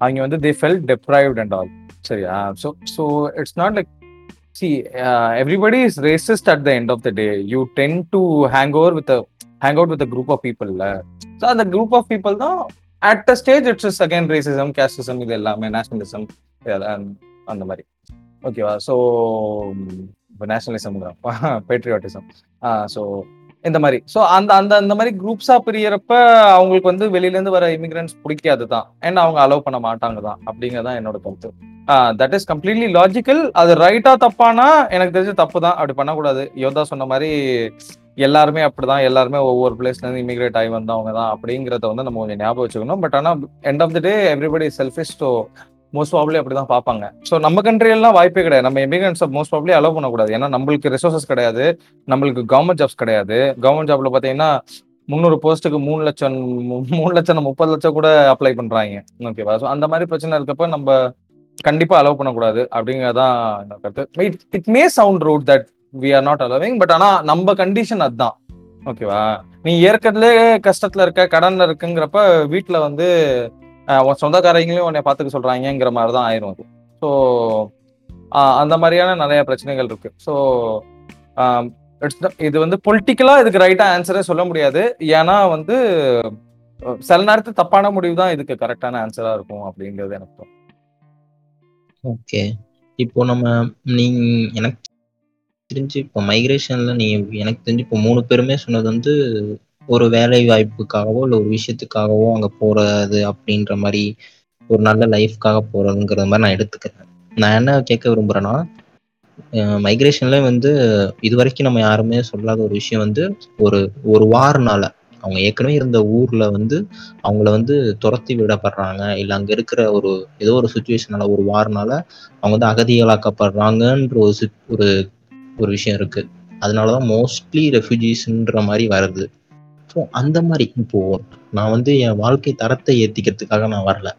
அவங்க வந்து they fell deprived and all சரியா? So so it's not like see everybody is racist at the end of the day you tend to hang over with hang out with group of பீப்புள்ல so அந்த குரூப் ஆஃப் பீப்புள் தான் at the stage it's is again racism casteism இது எல்லாமே நேஷனலிசம் அந்த மாதிரி. ஓகேவா ஸோ இப்போ நேஷனலிசம் பேட்ரியாட்டிசம் ஸோ இந்த மாதிரி. ஸோ அந்த அந்த அந்த மாதிரி குரூப்ஸா பிரியறப்ப அவங்களுக்கு வந்து வெளியில இருந்து வர இமிகிரன்ஸ் பிடிக்காது தான் அண்ட் அவங்க அலோவ் பண்ண மாட்டாங்க தான் அப்படிங்கறதான் என்னோட கருத்து. தட் இஸ் கம்ப்ளீட்லி லாஜிக்கல் அது ரைட்டா தப்பானா எனக்கு தெரிஞ்சு தப்பு தான் அப்படி பண்ணக்கூடாது. யோதா சொன்ன மாதிரி எல்லாருமே அப்படிதான். எல்லாருமே ஒவ்வொரு பிளேஸ்ல இருந்து இமிகிரேட் ஆகி வந்தவங்க தான் அப்படிங்கறத வந்து நம்ம கொஞ்சம் ஞாபகம் வச்சுக்கணும். பட் ஆனா end of the day everybody selfish so most probably அப்படிதான் பார்ப்பாங்க. ஸோ நம்ம கண்ட்ரியெல்லாம் எல்லாம் வாய்ப்பே கிடையாது. நம்ம இமிகிரன்ஸ் மோஸ்ட் ப்ராப்ளி அலோவ் பண்ணக்கூடாது. ஏன்னா நம்மளுக்கு ரிசோர்சஸ் கிடையாது. நம்மளுக்கு கவர்மெண்ட் ஜாப்ஸ் கிடையாது. கவர்மெண்ட் ஜாப்ல பார்த்தீங்கன்னா முந்நூறு போஸ்ட்டுக்கு மூணு லட்சம் மூணு லட்சம் முப்பது லட்சம் கூட அப்ளை பண்றாங்க. ஓகேவா ஸோ அந்த மாதிரி பிரச்சனை இருக்கப்ப நம்ம கண்டிப்பா அலோவ் பண்ணக்கூடாது அப்படிங்கிறதான் என்னோட கருத்து. It it may sound rude that we are not allowing but ஆனா நம்ம கண்டிஷன் அதுதான். ஓகேவா நீ ஏற்கனவே கஷ்டத்துல இருக்க கடன்ல இருக்குங்கிறப்ப வீட்டுல வந்து உன் சொந்தக்காரங்களையும் உன்னை பார்த்துக்க சொல்றாங்கங்கிற மாதிரி தான் ஆயிரும் அது. ஸோ அந்த மாதிரியான நிறைய பிரச்சனைகள் இருக்கு. ஸோ இது வந்து பொலிட்டிக்கலா இதுக்கு ரைட்டா ஆன்சரே சொல்ல முடியாது. ஏன்னா வந்து சில நேரத்துக்கு தப்பான முடிவு தான் இதுக்கு கரெக்டான ஆன்சரா இருக்கும் அப்படிங்கிறது எனக்கு ஓகே இப்போ நம்ம நீங்க எனக்கு தெரிஞ்சு இப்போ மைக்ரேஷன்ல நீ எனக்கு தெரிஞ்சு இப்போ மூணு பேருமே சொன்னது வந்து ஒரு வேலை வாய்ப்புக்காகவோ இல்லை ஒரு விஷயத்துக்காகவோ அங்கே போறது அப்படின்ற மாதிரி ஒரு நல்ல லைஃப்காக போறதுங்கிற மாதிரி நான் எடுத்துக்கிறேன். நான் என்ன கேட்க விரும்புறேன்னா மைக்ரேஷன்ல வந்து இது வரைக்கும் நம்ம யாருமே சொல்லாத ஒரு விஷயம் வந்து ஒரு ஒரு வாரனால அவங்க ஏற்கனவே இருந்த ஊர்ல வந்து அவங்கள வந்து துரத்தி விடப்படுறாங்க இல்லை அங்க இருக்கிற ஒரு ஏதோ ஒரு சுச்சுவேஷனால ஒரு வாரனால அவங்க வந்து அகதிகளாக்கப்படுறாங்கன்ற ஒரு ஒரு ஒரு விஷயம் இருக்கு. அதனாலதான் மோஸ்ட்லி ரெஃப்யூஜிஸ்ன்ற மாதிரி வருது. ஸோ அந்த மாதிரி இப்போ நான் வந்து என் வாழ்க்கை தரத்தை ஏத்திக்கிறதுக்காக நான் வரல.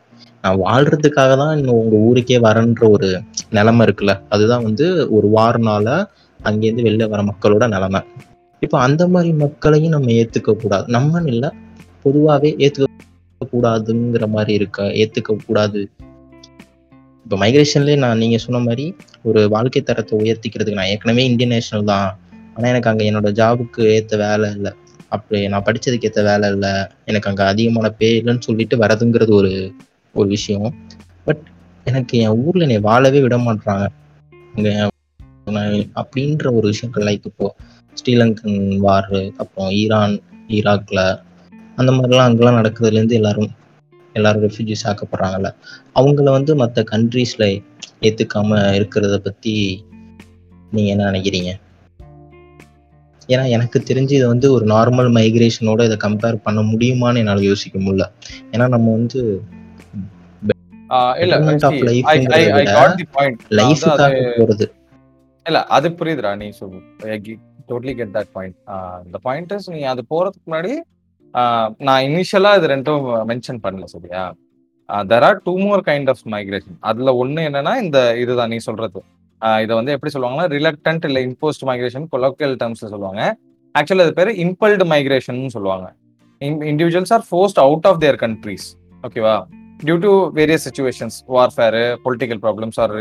நான் வாழ்றதுக்காக தான் இன்னும் உங்க ஊருக்கே வரேன்ற ஒரு நிலைமை இருக்குல்ல. அதுதான் வந்து ஒரு வாரனால அங்கேருந்து வெளில வர மக்களோட நிலைமை. இப்போ அந்த மாதிரி மக்களையும் நம்ம ஏத்துக்க கூடாது. நம்மன்னு இல்லை பொதுவாகவே ஏத்துக்க கூடாதுங்கிற மாதிரி இருக்க ஏத்துக்க கூடாது. இப்போ மைக்ரேஷன்லேயே நான் நீங்க சொன்ன மாதிரி ஒரு வாழ்க்கை தரத்தை உயர்த்திக்கிறதுக்கு நான் ஏற்கனவே இந்தியன் நேஷனல் தான். ஆனால் எனக்கு அங்கே என்னோட ஜாபுக்கு ஏற்ற வேலை இல்லை. அப்படி நான் படிச்சதுக்கு ஏற்ற வேலை இல்லை. எனக்கு அங்க அதிகமான பே இல்லைன்னு சொல்லிட்டு வரதுங்கிறது ஒரு ஒரு விஷயம். பட் எனக்கு என் ஊர்ல என்னை வாழவே விட மாட்றாங்க. அப்படின்ற ஒரு விஷயங்கள் லைக் இப்போ ஸ்ரீலங்கன் வார் அப்புறம் ஈரான் ஈராக்ல அந்த மாதிரிலாம் அங்கெல்லாம் நடக்கிறதுலேருந்து எல்லாரும் எல்லாரும் ரெஃப்யூஜிஸ் ஆக்கப்படுறாங்கல்ல. அவங்கள வந்து மற்ற கண்ட்ரீஸ்ல ஏத்துக்காம இருக்கிறத பத்தி நீங்க என்ன நினைக்கிறீங்க? ஏன்னா எனக்கு தெரிஞ்சு இதை வந்து ஒரு நார்மல் மைக்ரேஷனோட இதை கம்பேர் பண்ண முடியுமான்னு என்னால் யோசிக்க முடியல. ஏன்னா நம்ம வந்து ஆஹ் இல்ல Betterment of see, life I- I- I ங்கிறத got the point. நான் வந்து லைஃபுக்காக அது- போறது. இல்ல அது புரியுதுடா நீ சொல்லு டோட்லி கெட் தட் பாயிண்ட் இந்த பாயிண்ட் நீ அது போறதுக்கு முன்னாடி நான் இனிஷியலா இது ரெண்டும் மென்ஷன் பண்ணல சரியா? There are two more kind of migration அதுல ஒண்ணு என்னன்னா இந்த இதுதான் நீ சொல்றது. இதை வந்து எப்படி சொல்லுவாங்கன்னா ரிலக்டன்ட் இல்லை இம்போஸ்ட் மைக்ரேஷன் கொலோக்கியல் டேர்ம்ஸ்ல சொல்லுவாங்க. ஆக்சுவலி அது பேர் இம்பல்டு மைக்ரேஷன் சொல்லுவாங்க. Individuals are forced out of their countries ஓகேவா due to various situations warfare political problems or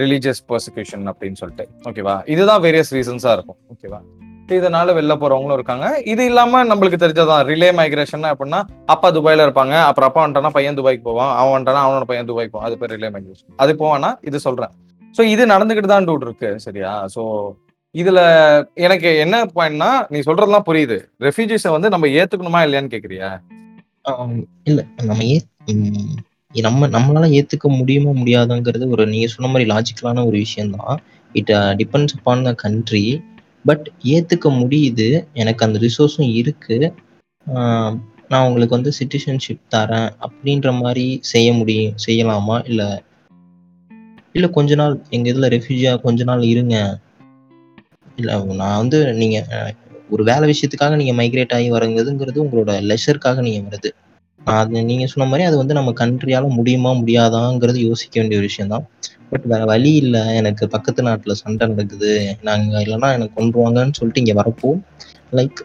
religious persecution அப்படின்னு சொல்லிட்டு ஓகேவா இதுதான் வேரியஸ் ரீசன்ஸாக இருக்கும் ஓகேவா இதனால வெளில போறவங்களும் இருக்காங்க. இது இல்லாம நம்மளுக்கு தெரிஞ்சதான் ரிலே மைக்ரேஷன் அப்படின்னா அப்பா துபாயில இருப்பாங்க அப்புறம் அப்பா வந்துட்டானா பையன் துபாய்க்கு போவான் அவன் வந்துட்டானா அவனோட பையன் துபாய்க்கு போவான் அது பேர் ரிலே மைக்ரேஷன் அது போவானா இது சொல்றேன். ஸோ இது நடந்துகிட்டு தான் டூட் இருக்கு சரியா? ஸோ இதுல எனக்கு என்ன பாயிண்ட்னா நீ சொல்றதெல்லாம் புரியுது. ரெஃப்யூஜிஸை வந்து நம்ம ஏத்துக்கணுமா இல்லையான்னு கேக்குறியா? இல்ல நம்ம ஏ நம்ம நம்மளால ஏத்துக்க முடியுமா முடியாதுங்கிறது ஒரு நீங்க சொன்ன மாதிரி லாஜிக்கலான ஒரு விஷயம் தான் it depends upon the country but ஏத்துக்க முடியுது. எனக்கு அந்த ரிசோர்ஸும் இருக்கு. நான் உங்களுக்கு வந்து சிட்டிசன்ஷிப் தரேன் அப்படின்ற மாதிரி செய்ய முடியும் செய்யலாமா? இல்லை இல்ல கொஞ்ச நாள் எங்க இதுல ரெஃப்யூஜியா கொஞ்ச நாள் இருங்க. இல்ல நான் வந்து நீங்க ஒரு வேலை விஷயத்துக்காக நீங்க மைக்ரேட் ஆகி வரங்கிறதுங்கிறது உங்களோட லெஷருக்காக நீங்க வருது அது நீங்க சொன்ன மாதிரி அது வந்து நம்ம கண்ட்ரியால முடியுமா முடியாதாங்கிறது யோசிக்க வேண்டிய ஒரு விஷயம் தான். பட் வேற வழி இல்ல. எனக்கு பக்கத்து நாட்டுல சண்டை நடக்குது. நாங்க இல்லைன்னா எனக்கு கொண்டுருவாங்கன்னு சொல்லிட்டு இங்க வரப்போ லைக்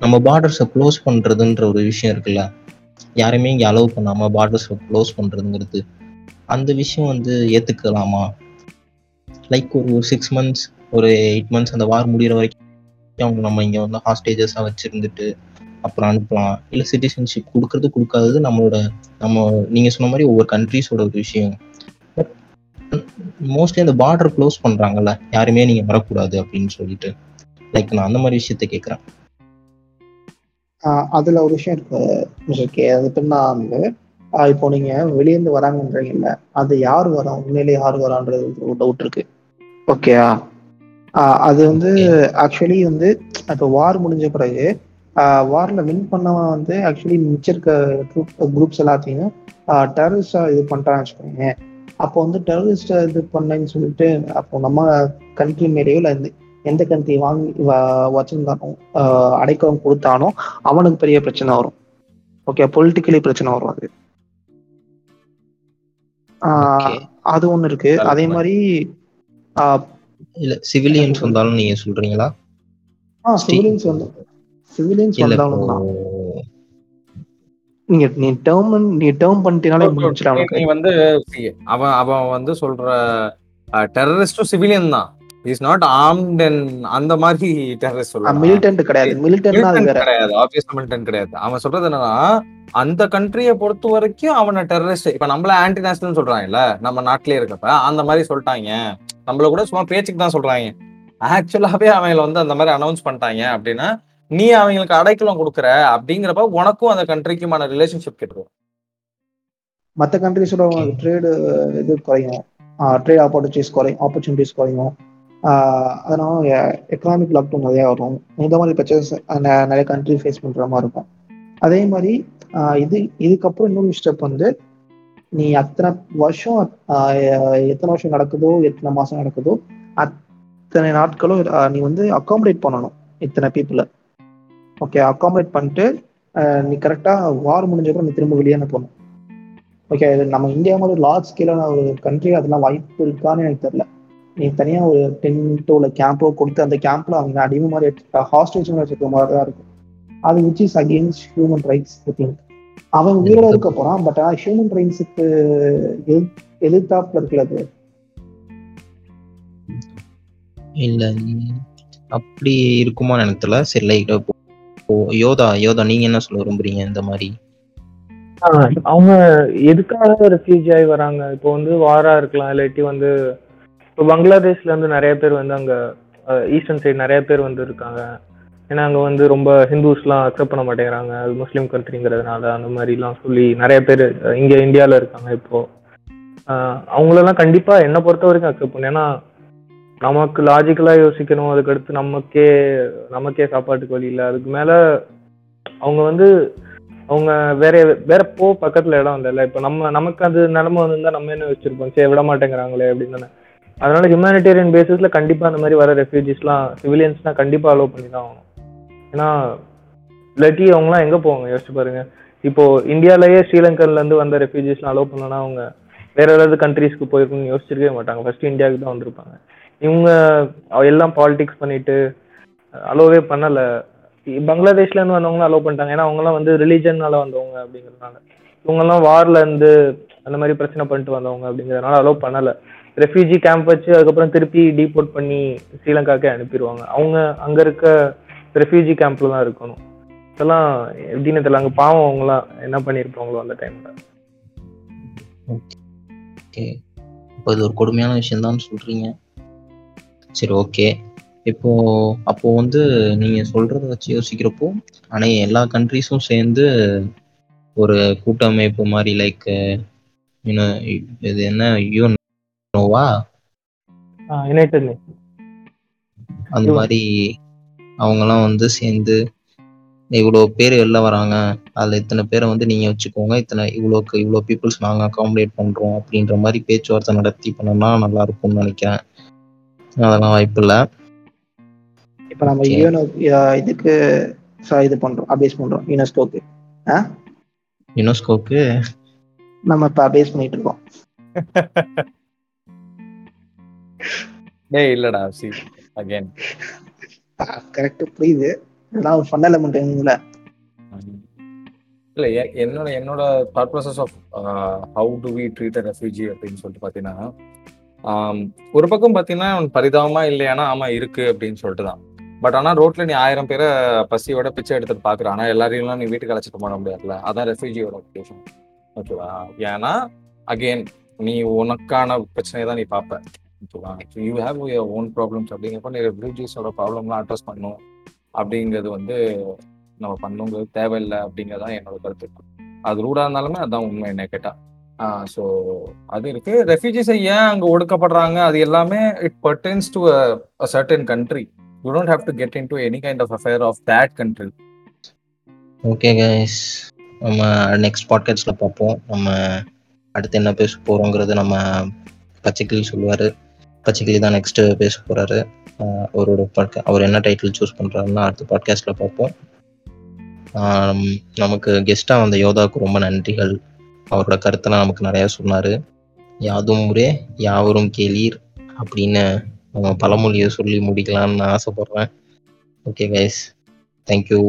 நம்ம பார்டர்ஸை க்ளோஸ் பண்றதுன்ற ஒரு விஷயம் இருக்குல்ல. யாருமே இங்க அலோவ் பண்ணாம பார்டர்ஸை க்ளோஸ் பண்றதுங்கிறது. அந்த விஷயம் வந்து ஏத்துக்கலாமா? லைக் ஒரு சிக்ஸ் மந்த்ஸ் ஒரு எயிட் மந்த்ஸ் அந்த வார் முடிகிற வரைக்கும் அவங்க நம்ம இங்கே வந்து ஹாஸ்டேஜஸாக வச்சுருந்துட்டு அப்புறம் அனுப்பலாம். இல்லை சிட்டிசன்ஷிப் கொடுக்கறது கொடுக்காதது நம்மளோட நம்ம நீங்கள் சொன்ன மாதிரி ஒவ்வொரு கண்ட்ரீஸோட ஒரு விஷயம். பட் மோஸ்ட்லி அந்த பார்டர் க்ளோஸ் பண்றாங்கல்ல யாருமே நீங்க வரக்கூடாது அப்படின்னு சொல்லிட்டு. லைக் நான் அந்த மாதிரி விஷயத்த கேட்குறேன் அதில் ஒரு விஷயம் இருக்கு அது எப்படின்னா வந்து இப்போ நீங்க வெளியேந்து வராங்கன்றீங்கல்ல அது யார் வரா உண்மையிலே யார் வரான்றது ஒரு டவுட் இருக்கு. ஓகேயா அது வந்து ஆக்சுவலி வந்து இப்போ வார் முடிஞ்ச பிறகு வார்ல வின் பண்ணவன் வந்து ஆக்சுவலி மிச்சம் இருக்க குரூப்ஸ் எல்லாத்தையும் டெரரிஸ்டா இது பண்றான்னு வச்சுக்கோங்க. அப்போ வந்து டெரரிஸ்ட் இது பண்ணேன்னு சொல்லிட்டு அப்போ நம்ம கண்ட்ரி மேலேயோ இல்லை எந்த கண்ட்ரி வாங்கி வச்சிருந்தானோ அடைக்கலம் கொடுத்தானோ அவனுக்கு பெரிய பிரச்சனை வரும். ஓகே பொலிட்டிக்கலி பிரச்சனை வரும் அது. அது ஒண்ணு இருக்கு. அதே மாதிரி ஆஹ் இல்ல சிவிலியன்ஸ் வந்தாலும் நீங்க சொல்றீங்களா? சிவிலியன்ஸ் வந்து சிவிலியன்ஸ் வந்தாலும் நீங்க நீ டேர்ம் நீ டேர்ம் பண்ணிட்டீனாலே முடிஞ்சிடும் நீ- வந்து அவன் அவன் வந்து சொல்ற டெரரிஸ்டும் சிவிலியன் தான். இஸ் நாட் ஆர்ம்ட் அண்ட் அந்த மாதிரி டெரரிஸ்ட் சொல்லுவாங்க மிலிட்டன்ட் கிடையாது. வேற. கிடையாது. ஆப்வியஸ் மிலிட்டன் கிடையாது. அவன் சொல்றது என்னன்னா அந்த கண்ட்ரியை பொறுத்த வரைக்கும் அவனை டெரரிஸ்ட் இப்ப நம்மள ஆன்டி நேஷனல் சொல்றாங்கல்ல நம்ம நாட்டிலே இருக்கப்ப அந்த மாதிரி சொல்லிட்டாங்க. நம்மள கூட சும்மா பேச்சுக்கு தான் சொல்றாங்க. ஆக்சுவலாவே அவங்கள வந்து அந்த மாதிரி அனௌன்ஸ் பண்ணிட்டாங்க அப்படின்னா நீ அவங்களுக்கு அடைக்கலம் கொடுக்குற அப்படிங்கிறப்ப உனக்கும் அந்த கண்ட்ரிக்குமான ரிலேஷன்ஷிப் கெட்டுரும். மற்ற கண்ட்ரிஸோட ட்ரேடு இது குறையும். ட்ரேட் ஆப்பர்ச்சுனிட்டிஸ் குறையும் ஆப்பர்ச்சுனிட்டிஸ் குறையும். அதனால எக்கனாமிக் லாக்டவுன் நிறைய வரும். இந்த மாதிரி பிரச்சனை நிறைய கண்ட்ரி ஃபேஸ் பண்ற மாதிரி இருக்கும். அதே மாதிரி இது இதுக்கப்புறம் இன்னொரு ஸ்டெப் வந்து நீ அத்தனை வருஷம் எத்தனை வருஷம் நடக்குதோ எத்தனை மாசம் நடக்குதோ அத்தனை நாட்களும் நீ வந்து அக்காமடேட் பண்ணணும் இத்தனை பீப்புளை ஓகே அக்காமடேட் பண்ணிட்டு நீ கரெக்டா வார் முடிஞ்சப்பறம் நீ திரும்ப வெளியே போகணும். ஓகே நம்ம இந்தியா மாதிரி லார்ஜ் ஸ்கேலான ஒரு கண்ட்ரி அதெல்லாம் வாய்ப்பு இருக்கான்னு எனக்கு தெரியல. நீ தனியா ஒரு டென்ட்டோ இல்லை கேம்போ கொடுத்து அந்த கேம்ப்ல அவங்க அடிமை மாதிரி ஹாஸ்டேஜ் வச்சுக்கிற மாதிரி தான் இருக்கும். அது which is against human rights think அவன் உயிரோட இருக்க போறான் பட் ஆனால் ஹியூமன் ரைட்ஸுக்கு எதிர்த்தாப்புல இருக்குல்ல அது? இல்ல அப்படி இருக்குமான்னு எனக்கு தெரியல சரி இப்போ யோதா யோதா நீங்க என்ன சொல்ல விரும்புறீங்க இந்த மாதிரி? ஆஹ் அவங்க எதுக்காக ரெஃப்யூஜி ஆகி வராங்க? இப்போ வந்து வாரா இருக்கலாம் இல்லாட்டி வந்து இப்போ பங்களாதேஷ்ல இருந்து நிறைய பேர் வந்து அங்க ஈஸ்டர்ன் சைடு நிறைய பேர் வந்து இருக்காங்க. ஏன்னா அங்க வந்து ரொம்ப ஹிந்துஸ்லாம் அக்செப்ட் பண்ண மாட்டேங்கிறாங்க. அது முஸ்லீம் கண்ட்ரிங்கிறதுனால அந்த மாதிரிலாம் சொல்லி நிறைய பேர் இங்கே இங்க இருக்காங்க இப்போ. அவங்களெல்லாம் கண்டிப்பா என்னை பொறுத்த வரைக்கும் அக்செப்ட் பண்ணு. ஏன்னா நமக்கு லாஜிக்கலா யோசிக்கணும். அதுக்கடுத்து நமக்கே நமக்கே சாப்பாட்டுக்கு வழி இல்லை. அதுக்கு மேல அவங்க வந்து அவங்க வேற வேற போ பக்கத்துல இடம் இல்லைல்ல. இப்போ நம்ம நமக்கு அது நிலைமை வந்திருந்தா நம்ம என்ன வச்சிருப்போம் சரி விட மாட்டேங்கிறாங்களே அப்படின்னு தானே. அதனால ஹியூமானிட்டேரியன் பேசிஸ்ல கண்டிப்பா அந்த மாதிரி வர ரெஃப்யூஜிஸ்லாம் சிவிலியன்ஸ்லாம் கண்டிப்பா அலோவ் பண்ணி தான் ஆகணும். ஏன்னா இல்லாட்டி அவங்கலாம் எங்க போவாங்க? யோசிச்சு பாருங்க. இப்போ இந்தியாலயே ஸ்ரீலங்கன்லேருந்து வந்த ரெஃப்யூஜிஸ்லாம் அலோவ் பண்ணனா அவங்க வேற ஏதாவது கண்ட்ரீஸ்க்கு போயிருக்கணும்னு யோசிச்சிருக்கவே மாட்டாங்க. ஃபர்ஸ்ட் இந்தியாவுக்கு தான் வந்திருப்பாங்க. இவங்க அவ- எல்லாம் பாலிடிக்ஸ் பண்ணிட்டு அலோவே பண்ணல. பங்களாதேஷ்லேருந்து பங்களாதேஷ்ல இருந்து வந்தவங்க அலோவ் பண்ணிட்டாங்க. ஏன்னா அவங்கலாம் வந்து ரிலீஜன்னால வந்தவங்க அப்படிங்கறதுனால. இவங்கெல்லாம் வார்ல இருந்து அந்த மாதிரி பிரச்சனை பண்ணிட்டு வந்தவங்க அப்படிங்கறதுனால அலோவ் பண்ணலை. ரெஃப்யூஜி கேம்ப் வச்சு அதுக்கப்புறம் திருப்பி டீபோர்ட் பண்ணி ஸ்ரீலங்காக்கே அனுப்பிடுவாங்க. அவங்க அங்கே இருக்க ரெஃப்யூஜி கேம்ப்ல தான் இருக்கணும். இதெல்லாம் எப்படின்னு தெரியல. அங்கே பாவம் அவங்களாம் என்ன பண்ணியிருப்பாங்களோ அந்த டைம்ல ஓகே. இப்போ இது ஒரு கொடுமையான விஷயம் தான் சொல்றீங்க. சரி ஓகே. இப்போ அப்போ வந்து நீங்க சொல்றத வச்சு யோசிக்கிறப்போ ஆனா எல்லா கண்ட்ரிஸும் சேர்ந்து ஒரு கூட்டமைப்பு மாதிரி லைக் இது என்ன யூனோவா யுனைடெட் நேஷன் அந்த. மாதிரி அவங்கெல்லாம் வந்து சேர்ந்து இவ்வளோ பேர் வெளில வராங்க. அதில் இத்தனை பேரை வந்து நீங்கள் வச்சுக்கோங்க. இத்தனை இவ்வளோக்கு இவ்வளோ பீப்புள்ஸ் நாங்கள் அகாமடேட் பண்ணுறோம் அப்படின்ற மாதிரி பேச்சுவார்த்தை நடத்தி பண்ணோம்னா நல்லா இருக்கும்னு நினைக்கிறேன். அதெல்லாம் வாய்ப்பு இல்லை. இப்போ நம்ம. யூனோ இதுக்கு இது பண்றோம். அபேஸ் பண்றோம். யுனெஸ்கோக்கு யுனெஸ்கோக்கு நம்ம இப்போ அபேஸ் பண்ணிட்டு இருக்கோம். டேய் இல்லடா சி அகைன் கரெக்ட் புரியுது. ஒரு ஃபன் எலமெண்ட்டுங்கள இல்ல என்னோட என்னோட thought process of how do we treat a refugee அப்படின்னு சொல்லிட்டு பாத்தீங்கன்னா ஆம், ஒரு பக்கம் பாத்தீங்கன்னா அவன் பரிதாபமா இல்லையானா ஆமா இருக்கு அப்படின்னு சொல்லிட்டு தான். பட் ஆனா ரோட்ல நீ ஆயிரம் பேரை பசியோட பிச்சை எடுத்துட்டு பாக்குற ஆனா எல்லாரையும் நீ வீட்டுக்கு அழைச்சிட்டு போட முடியாதுல்ல? அதான் ரெஃப்யூஜியோட ஓகேவா ஏன்னா அகைன் நீ உனக்கான பிரச்சனையை தான் நீ பார்ப்ப. ஓகேவா? You have your own problems அப்படிங்கிறப்ப நிறைய ரெஃப்யூஜிஸோட ப்ராப்ளம்லாம் அட்ரஸ் பண்ணும். அப்படிங்கிறது வந்து நம்ம பண்ணுங்கிறது தேவையில்லை அப்படிங்கிறது தான் என்னோட கருத்து. அது ரூடாக இருந்தாலுமே அதான் உண்மை என்ன கேட்டால் ஸோ அது இருக்கு. ரெஃப்யூஜிஸை ஏன் அங்கே ஒடுக்கப்படுறாங்க? அது எல்லாமே it burdens to a certain country you don't have to get into any kind of affair of that country okay guys நம்ம நெக்ஸ்ட் பாட்காஸ்ட்ல பார்ப்போம். நம்ம அடுத்து என்ன பேச போகிறோங்கிறது நம்ம பச்சைக்கிளி சொல்லுவார். பச்சைக்கிளி தான் நெக்ஸ்ட்டு பேச போகிறாரு அவரோட பாட்கா அவர் என்ன டைட்டில் சூஸ் பண்ணுறாருன்னா அடுத்த பாட்காஸ்ட்டில் பார்ப்போம். நமக்கு கெஸ்ட்டாக வந்த யோதாவுக்கு ரொம்ப நன்றிகள். அவரோட கருத்தெல்லாம் நமக்கு நிறையா சொன்னார். யாதும் ஊரே யாவரும் கேளீர் அப்படின்னு பழமொழியை சொல்லி முடிக்கலாம்னு நான் ஆசைப்பட்றேன். Okay guys thank you